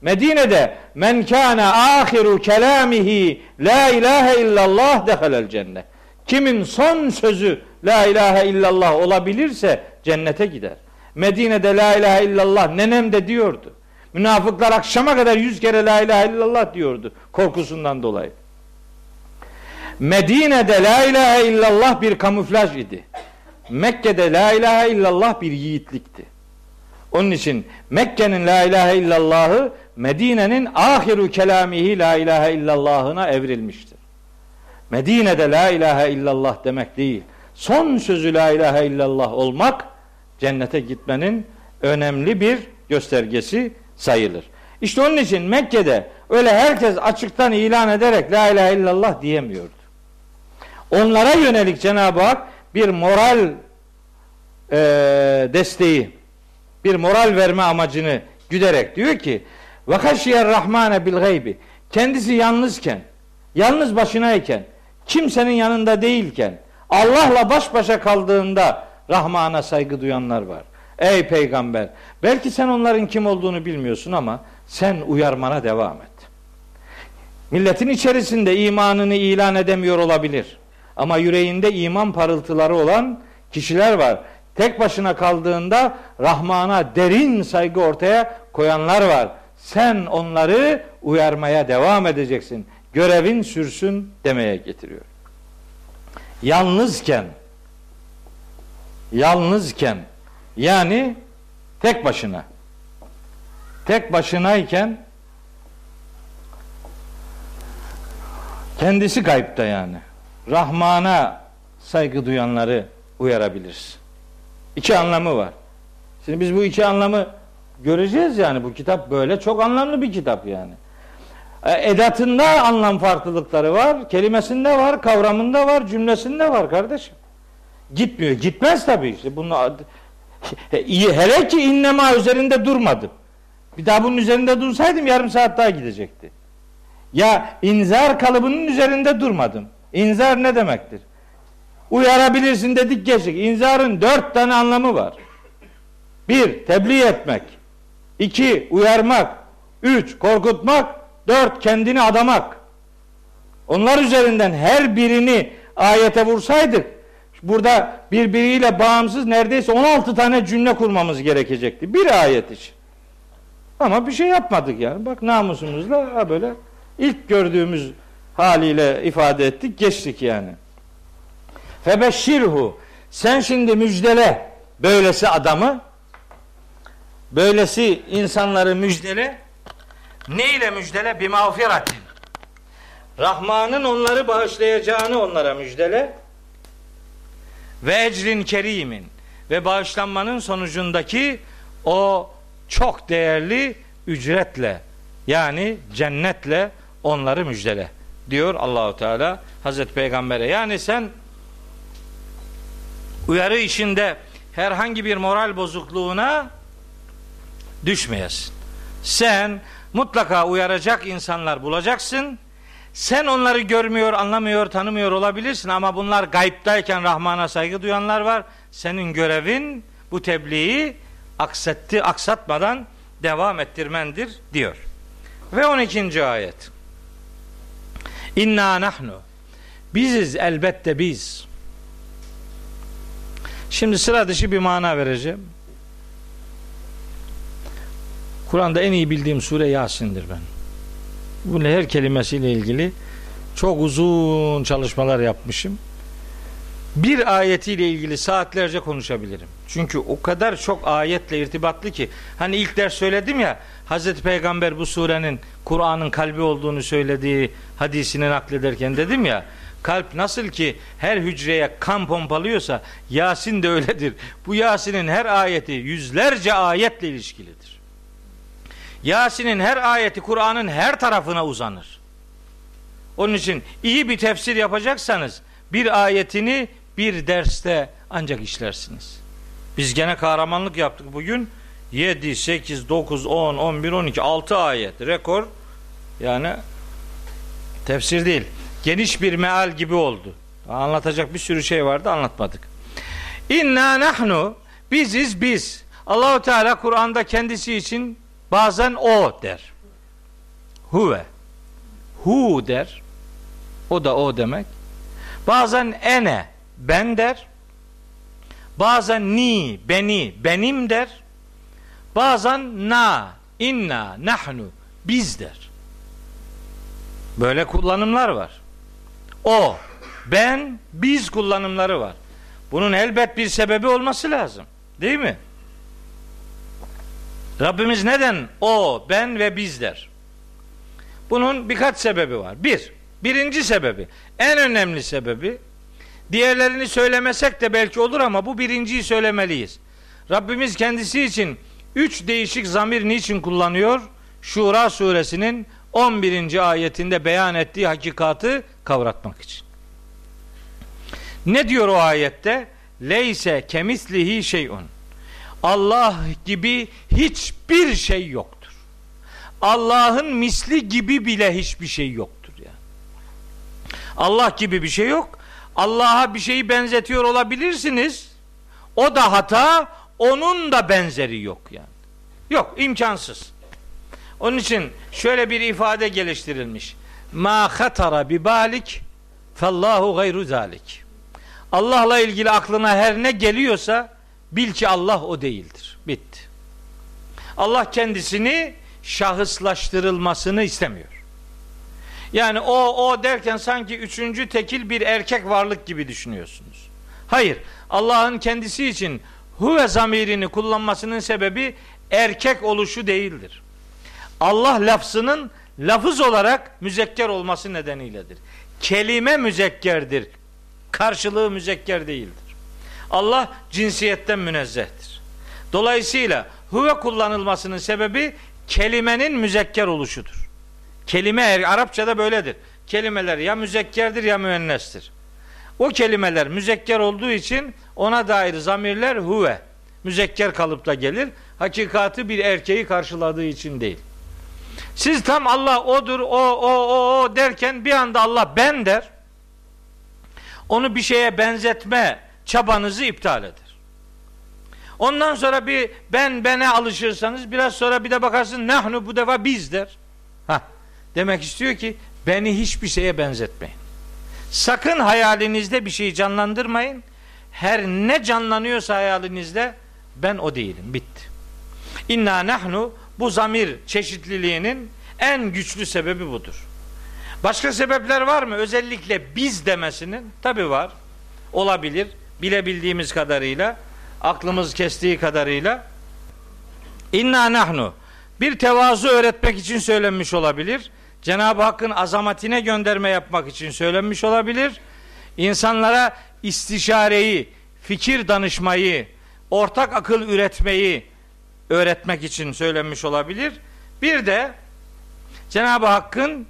Medine'de men kana ahiru kelamihi la ilahe illallah dehalel cennet. Kimin son sözü la ilahe illallah olabilirse cennete gider. Medine'de la ilahe illallah nenem de diyordu. Münafıklar akşama kadar yüz kere la ilahe illallah diyordu korkusundan dolayı. Medine'de la ilahe illallah bir kamuflaj idi. Mekke'de la ilahe illallah bir yiğitlikti. Onun için Mekke'nin la ilahe illallahı Medine'nin ahiru kelamihi la ilahe illallahına evrilmiştir. Medine'de la ilahe illallah demek değil. Son sözü la ilahe illallah olmak cennete gitmenin önemli bir göstergesi sayılır. İşte onun için Mekke'de öyle herkes açıktan ilan ederek la ilahe illallah diyemiyordu. Onlara yönelik Cenab-ı Hak bir moral e, desteği, bir moral verme amacını güderek diyor ki ve haşiyer rahmane bil kendisi yalnızken, yalnız başınayken, kimsenin yanında değilken, Allah'la baş başa kaldığında Rahman'a saygı duyanlar var. Ey peygamber, belki sen onların kim olduğunu bilmiyorsun ama sen uyarmana devam et. Milletin içerisinde imanını ilan edemiyor olabilir. Ama yüreğinde iman parıltıları olan kişiler var. Tek başına kaldığında Rahman'a derin saygı ortaya koyanlar var. Sen onları uyarmaya devam edeceksin. Görevin sürsün demeye getiriyor. Yalnızken yalnızken yani tek başına tek başınayken kendisi kayıpta yani. Rahman'a saygı duyanları uyarabiliriz. İki anlamı var. Şimdi biz bu iki anlamı göreceğiz yani bu kitap böyle çok anlamlı bir kitap yani. E, edatında anlam farklılıkları var, kelimesinde var, kavramında var, cümlesinde var kardeşim. Gitmiyor. Gitmez tabii işte. Bunu hele ki innema üzerinde durmadım. Bir daha bunun üzerinde dursaydım yarım saat daha gidecekti. Ya inzar kalıbının üzerinde durmadım. İnzar ne demektir? Uyarabilirsin dedik geçtik. İnzarın dört tane anlamı var. Bir, tebliğ etmek. İki, uyarmak. Üç, korkutmak. Dört, kendini adamak. Onlar üzerinden her birini ayete vursaydık burada birbiriyle bağımsız neredeyse 16 tane cümle kurmamız gerekecekti. Bir ayet için. Ama bir şey yapmadık yani. Bak namusumuzla böyle ilk gördüğümüz haliyle ifade ettik, geçtik yani. Febeşşirhu sen şimdi müjdele böylesi adamı böylesi insanları müjdele Ne ile müjdele? Bir mağfiratin. Rahman'ın onları bağışlayacağını onlara müjdele Ve ecrin kerimin. Ve bağışlanmanın sonucundaki o çok değerli ücretle yani cennetle onları müjdele diyor Allahu Teala Hazreti Peygamber'e. Yani sen uyarı işinde herhangi bir moral bozukluğuna düşmeyesin. Sen mutlaka uyaracak insanlar bulacaksın. Sen onları görmüyor, anlamıyor, tanımıyor olabilirsin ama bunlar gayiptayken Rahman'a saygı duyanlar var. Senin görevin bu tebliği aksetti, aksatmadan devam ettirmendir diyor. Ve 12. ayet. İnna nahnu. Biziz elbette biz. Şimdi sıra dışı bir mana vereceğim. Kur'an'da en iyi bildiğim sure Yasin'dir ben. Bunun her kelimesiyle ilgili çok uzun çalışmalar yapmışım. Bir ayetiyle ilgili saatlerce konuşabilirim. Çünkü o kadar çok ayetle irtibatlı ki hani ilk ders söyledim ya Hazreti Peygamber bu surenin Kur'an'ın kalbi olduğunu söylediği hadisini naklederken dedim ya kalp nasıl ki her hücreye kan pompalıyorsa Yasin de öyledir. Bu Yasin'in her ayeti yüzlerce ayetle ilişkilidir. Yasin'in her ayeti Kur'an'ın her tarafına uzanır. Onun için iyi bir tefsir yapacaksanız bir ayetini bir derste ancak işlersiniz. Biz gene kahramanlık yaptık bugün. 7, 8, 9, 10, 11, 12, 6 ayet rekor. Yani tefsir değil. Geniş bir meal gibi oldu. Anlatacak bir sürü şey vardı anlatmadık. İnna nahnu biziz biz. Allahu Teala Kur'an'da kendisi için bazen o der. Huve. Hu der. O da o demek. Bazen ene ben der. Bazen ni beni benim der. Bazen na inna nahnu biz der. Böyle kullanımlar var. O, ben, biz kullanımları var. Bunun elbet bir sebebi olması lazım. Değil mi? Rabbimiz neden o, ben ve biz der? Bunun birkaç sebebi var. Bir, birinci sebebi, en önemli sebebi, diğerlerini söylemesek de belki olur ama bu birinciyi söylemeliyiz. Rabbimiz kendisi için üç değişik zamir niçin kullanıyor? Şura suresinin 11. ayetinde beyan ettiği hakikatı kavratmak için. Ne diyor o ayette? Leyse kemislihi şeyun. Allah gibi hiçbir şey yoktur. Allah'ın misli gibi bile hiçbir şey yoktur yani. Allah gibi bir şey yok. Allah'a bir şeyi benzetiyor olabilirsiniz. O da hata, onun da benzeri yok yani. Yok, imkansız. Onun için şöyle bir ifade geliştirilmiş. Ma hatara bi balik fallahu gayru zalik. Allah'la ilgili aklına her ne geliyorsa bil ki Allah o değildir. Bitti. Allah kendisini şahıslaştırılmasını istemiyor. Yani o o derken sanki üçüncü tekil bir erkek varlık gibi düşünüyorsunuz. Hayır. Allah'ın kendisi için huve zamirini kullanmasının sebebi erkek oluşu değildir. Allah lafzının lafız olarak müzekker olması nedeniyledir. Kelime müzekkerdir. Karşılığı müzekker değildir. Allah cinsiyetten münezzehtir. Dolayısıyla huve kullanılmasının sebebi kelimenin müzekker oluşudur. Kelime er, Arapçada böyledir. Kelimeler ya müzekkerdir ya müennestir. O kelimeler müzekker olduğu için ona dair zamirler huve müzekker kalıpta gelir. Hakikati bir erkeği karşıladığı için değil. Siz tam Allah odur, o, o, o, o derken bir anda Allah ben der. Onu bir şeye benzetme çabanızı iptal eder. Ondan sonra bir ben bene alışırsanız biraz sonra bir de bakarsın nahnu bu defa biz der. Ha, demek istiyor ki beni hiçbir şeye benzetmeyin. Sakın hayalinizde bir şeyi canlandırmayın. Her ne canlanıyorsa hayalinizde ben o değilim. Bitti. İnna nahnu bu zamir çeşitliliğinin en güçlü sebebi budur. Başka sebepler var mı? Özellikle biz demesinin tabi var. Olabilir. Bilebildiğimiz kadarıyla, aklımız kestiği kadarıyla. İnna nahnu bir tevazu öğretmek için söylenmiş olabilir. Cenab-ı Hakk'ın azametine gönderme yapmak için söylenmiş olabilir. İnsanlara istişareyi, fikir danışmayı, ortak akıl üretmeyi öğretmek için söylenmiş olabilir. Bir de Cenab-ı Hakk'ın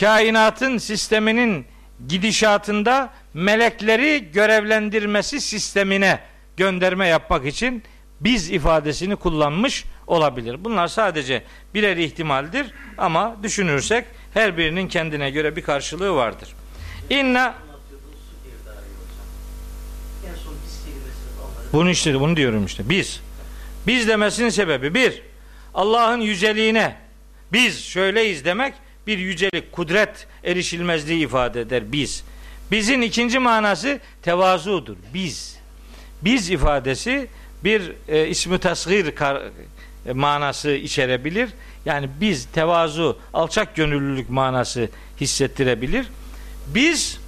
kainatın sisteminin gidişatında melekleri görevlendirmesi sistemine gönderme yapmak için biz ifadesini kullanmış olabilir. Bunlar sadece birer ihtimaldir ama düşünürsek her birinin kendine göre bir karşılığı vardır. İnna bunu işte bunu diyorum işte. Biz. Biz demesinin sebebi bir Allah'ın yüceliğine biz şöyleyiz demek bir yücelik, kudret erişilmezliği ifade eder biz. Bizin ikinci manası tevazudur. Biz. Biz ifadesi bir e, ismi tasgir kar, e, manası içerebilir. Yani biz tevazu, alçak gönüllülük manası hissettirebilir. Biz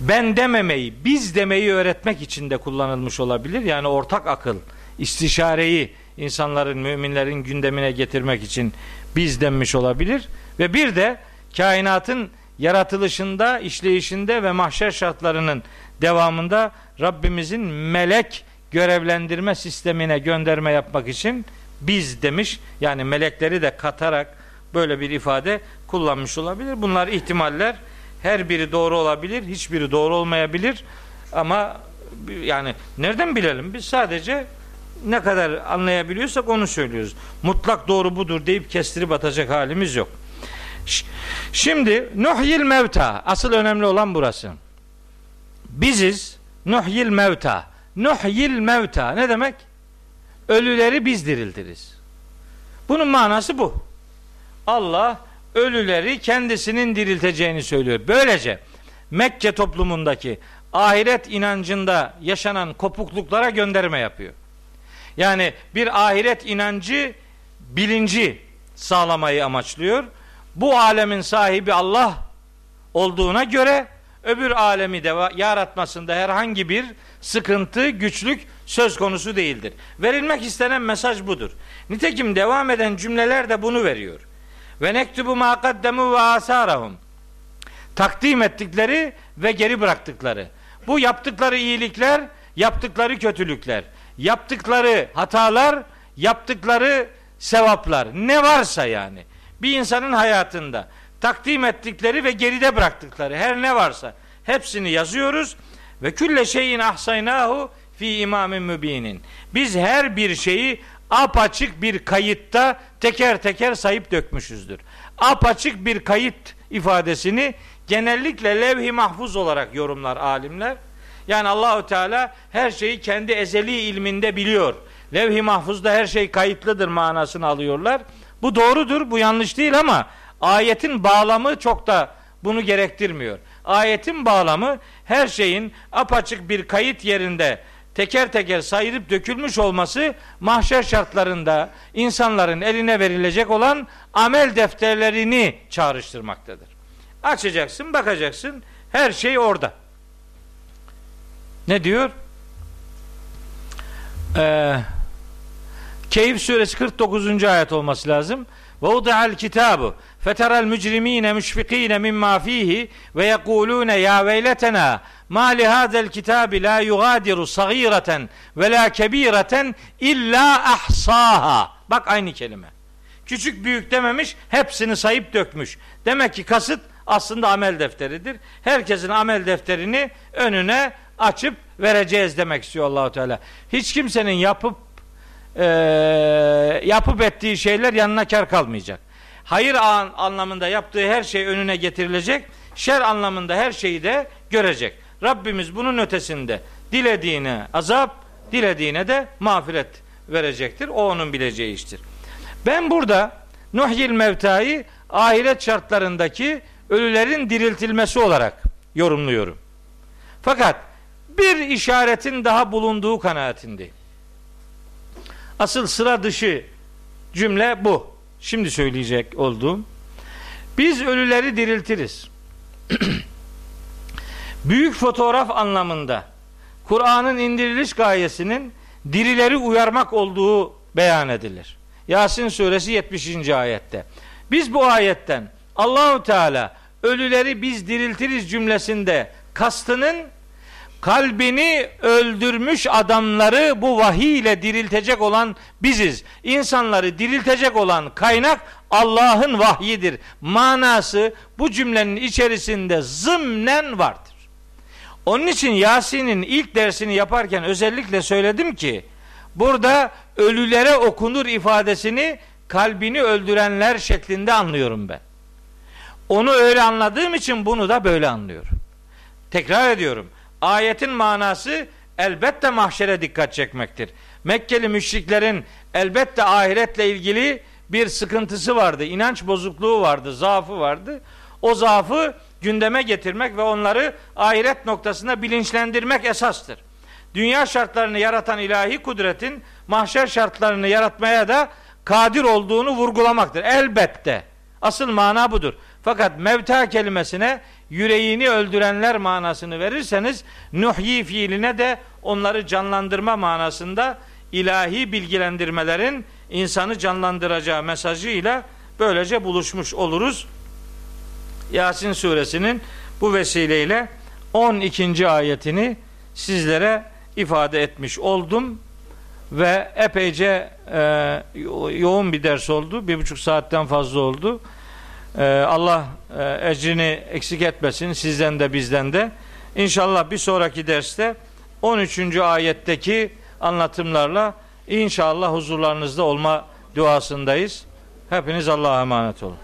ben dememeyi, biz demeyi öğretmek için de kullanılmış olabilir. Yani ortak akıl, istişareyi insanların, müminlerin gündemine getirmek için biz denmiş olabilir. Ve bir de kainatın yaratılışında, işleyişinde ve mahşer şartlarının devamında Rabbimizin melek görevlendirme sistemine gönderme yapmak için biz demiş. Yani melekleri de katarak böyle bir ifade kullanmış olabilir. Bunlar ihtimaller. Her biri doğru olabilir, hiçbiri doğru olmayabilir. Ama yani nereden bilelim? Biz sadece ne kadar anlayabiliyorsak onu söylüyoruz. Mutlak doğru budur deyip kestirip atacak halimiz yok. Şimdi nuhyil mevta asıl önemli olan burası. Biziz nuhyil mevta. Nuhyil mevta ne demek? Ölüleri biz diriltiriz. Bunun manası bu. Allah ölüleri kendisinin dirilteceğini söylüyor. Böylece Mekke toplumundaki ahiret inancında yaşanan kopukluklara gönderme yapıyor. Yani bir ahiret inancı bilinci sağlamayı amaçlıyor. Bu alemin sahibi Allah olduğuna göre öbür alemi de yaratmasında herhangi bir sıkıntı, güçlük söz konusu değildir. Verilmek istenen mesaj budur. Nitekim devam eden cümleler de bunu veriyor. Ve nektubu ma kaddemu ve asarahum. Takdim ettikleri ve geri bıraktıkları. Bu yaptıkları iyilikler, yaptıkları kötülükler, yaptıkları hatalar, yaptıkları sevaplar. Ne varsa yani. Bir insanın hayatında takdim ettikleri ve geride bıraktıkları her ne varsa hepsini yazıyoruz ve külle şeyin ahsaynahu fi imamin mübinin. Biz her bir şeyi apaçık bir kayıtta teker teker sayıp dökmüşüzdür. Apaçık bir kayıt ifadesini genellikle levh-i mahfuz olarak yorumlar alimler. Yani Allahu Teala her şeyi kendi ezeli ilminde biliyor. Levh-i mahfuzda her şey kayıtlıdır manasını alıyorlar. Bu doğrudur, bu yanlış değil ama ayetin bağlamı çok da bunu gerektirmiyor. Ayetin bağlamı her şeyin apaçık bir kayıt yerinde teker teker sayılıp dökülmüş olması mahşer şartlarında insanların eline verilecek olan amel defterlerini çağrıştırmaktadır. Açacaksın, bakacaksın. Her şey orada. Ne diyor? Ee, Keyif suresi 49. ayet olması lazım. Ve uda'al kitabu feteral mücrimine müşfikine mimma fihi ve yekulune ya veyletena ma li hadel kitabi la yugadiru sagireten ve la kebireten illa ahsaha. Bak aynı kelime. Küçük büyük dememiş, hepsini sayıp dökmüş. Demek ki kasıt aslında amel defteridir. Herkesin amel defterini önüne açıp vereceğiz demek istiyor Allahu Teala. Hiç kimsenin yapıp e, yapıp ettiği şeyler yanına kar kalmayacak. Hayır an, anlamında yaptığı her şey önüne getirilecek. Şer anlamında her şeyi de görecek. Rabbimiz bunun ötesinde dilediğine azap, dilediğine de mağfiret verecektir. O onun bileceği iştir. Ben burada Nuhyil Mevta'yı ahiret şartlarındaki ölülerin diriltilmesi olarak yorumluyorum. Fakat bir işaretin daha bulunduğu kanaatindeyim. Asıl sıra dışı cümle bu. Şimdi söyleyecek olduğum. Biz ölüleri diriltiriz. Büyük fotoğraf anlamında Kur'an'ın indiriliş gayesinin dirileri uyarmak olduğu beyan edilir. Yasin suresi 70. ayette. Biz bu ayetten Allahu Teala ölüleri biz diriltiriz cümlesinde kastının kalbini öldürmüş adamları bu vahiy ile diriltecek olan biziz. İnsanları diriltecek olan kaynak Allah'ın vahyidir. Manası bu cümlenin içerisinde zımnen vardır. Onun için Yasin'in ilk dersini yaparken özellikle söyledim ki burada ölülere okunur ifadesini kalbini öldürenler şeklinde anlıyorum ben. Onu öyle anladığım için bunu da böyle anlıyorum. Tekrar ediyorum. Ayetin manası elbette mahşere dikkat çekmektir. Mekkeli müşriklerin elbette ahiretle ilgili bir sıkıntısı vardı. inanç bozukluğu vardı, zaafı vardı. O zaafı gündeme getirmek ve onları ahiret noktasında bilinçlendirmek esastır. Dünya şartlarını yaratan ilahi kudretin mahşer şartlarını yaratmaya da kadir olduğunu vurgulamaktır. Elbette. Asıl mana budur. Fakat mevta kelimesine yüreğini öldürenler manasını verirseniz nuhyi fiiline de onları canlandırma manasında ilahi bilgilendirmelerin insanı canlandıracağı mesajıyla böylece buluşmuş oluruz. Yasin suresinin bu vesileyle 12. ayetini sizlere ifade etmiş oldum ve epeyce e, yoğun bir ders oldu. Bir buçuk saatten fazla oldu. E, Allah e, ecrini eksik etmesin sizden de bizden de. İnşallah bir sonraki derste 13. ayetteki anlatımlarla inşallah huzurlarınızda olma duasındayız. Hepiniz Allah'a emanet olun.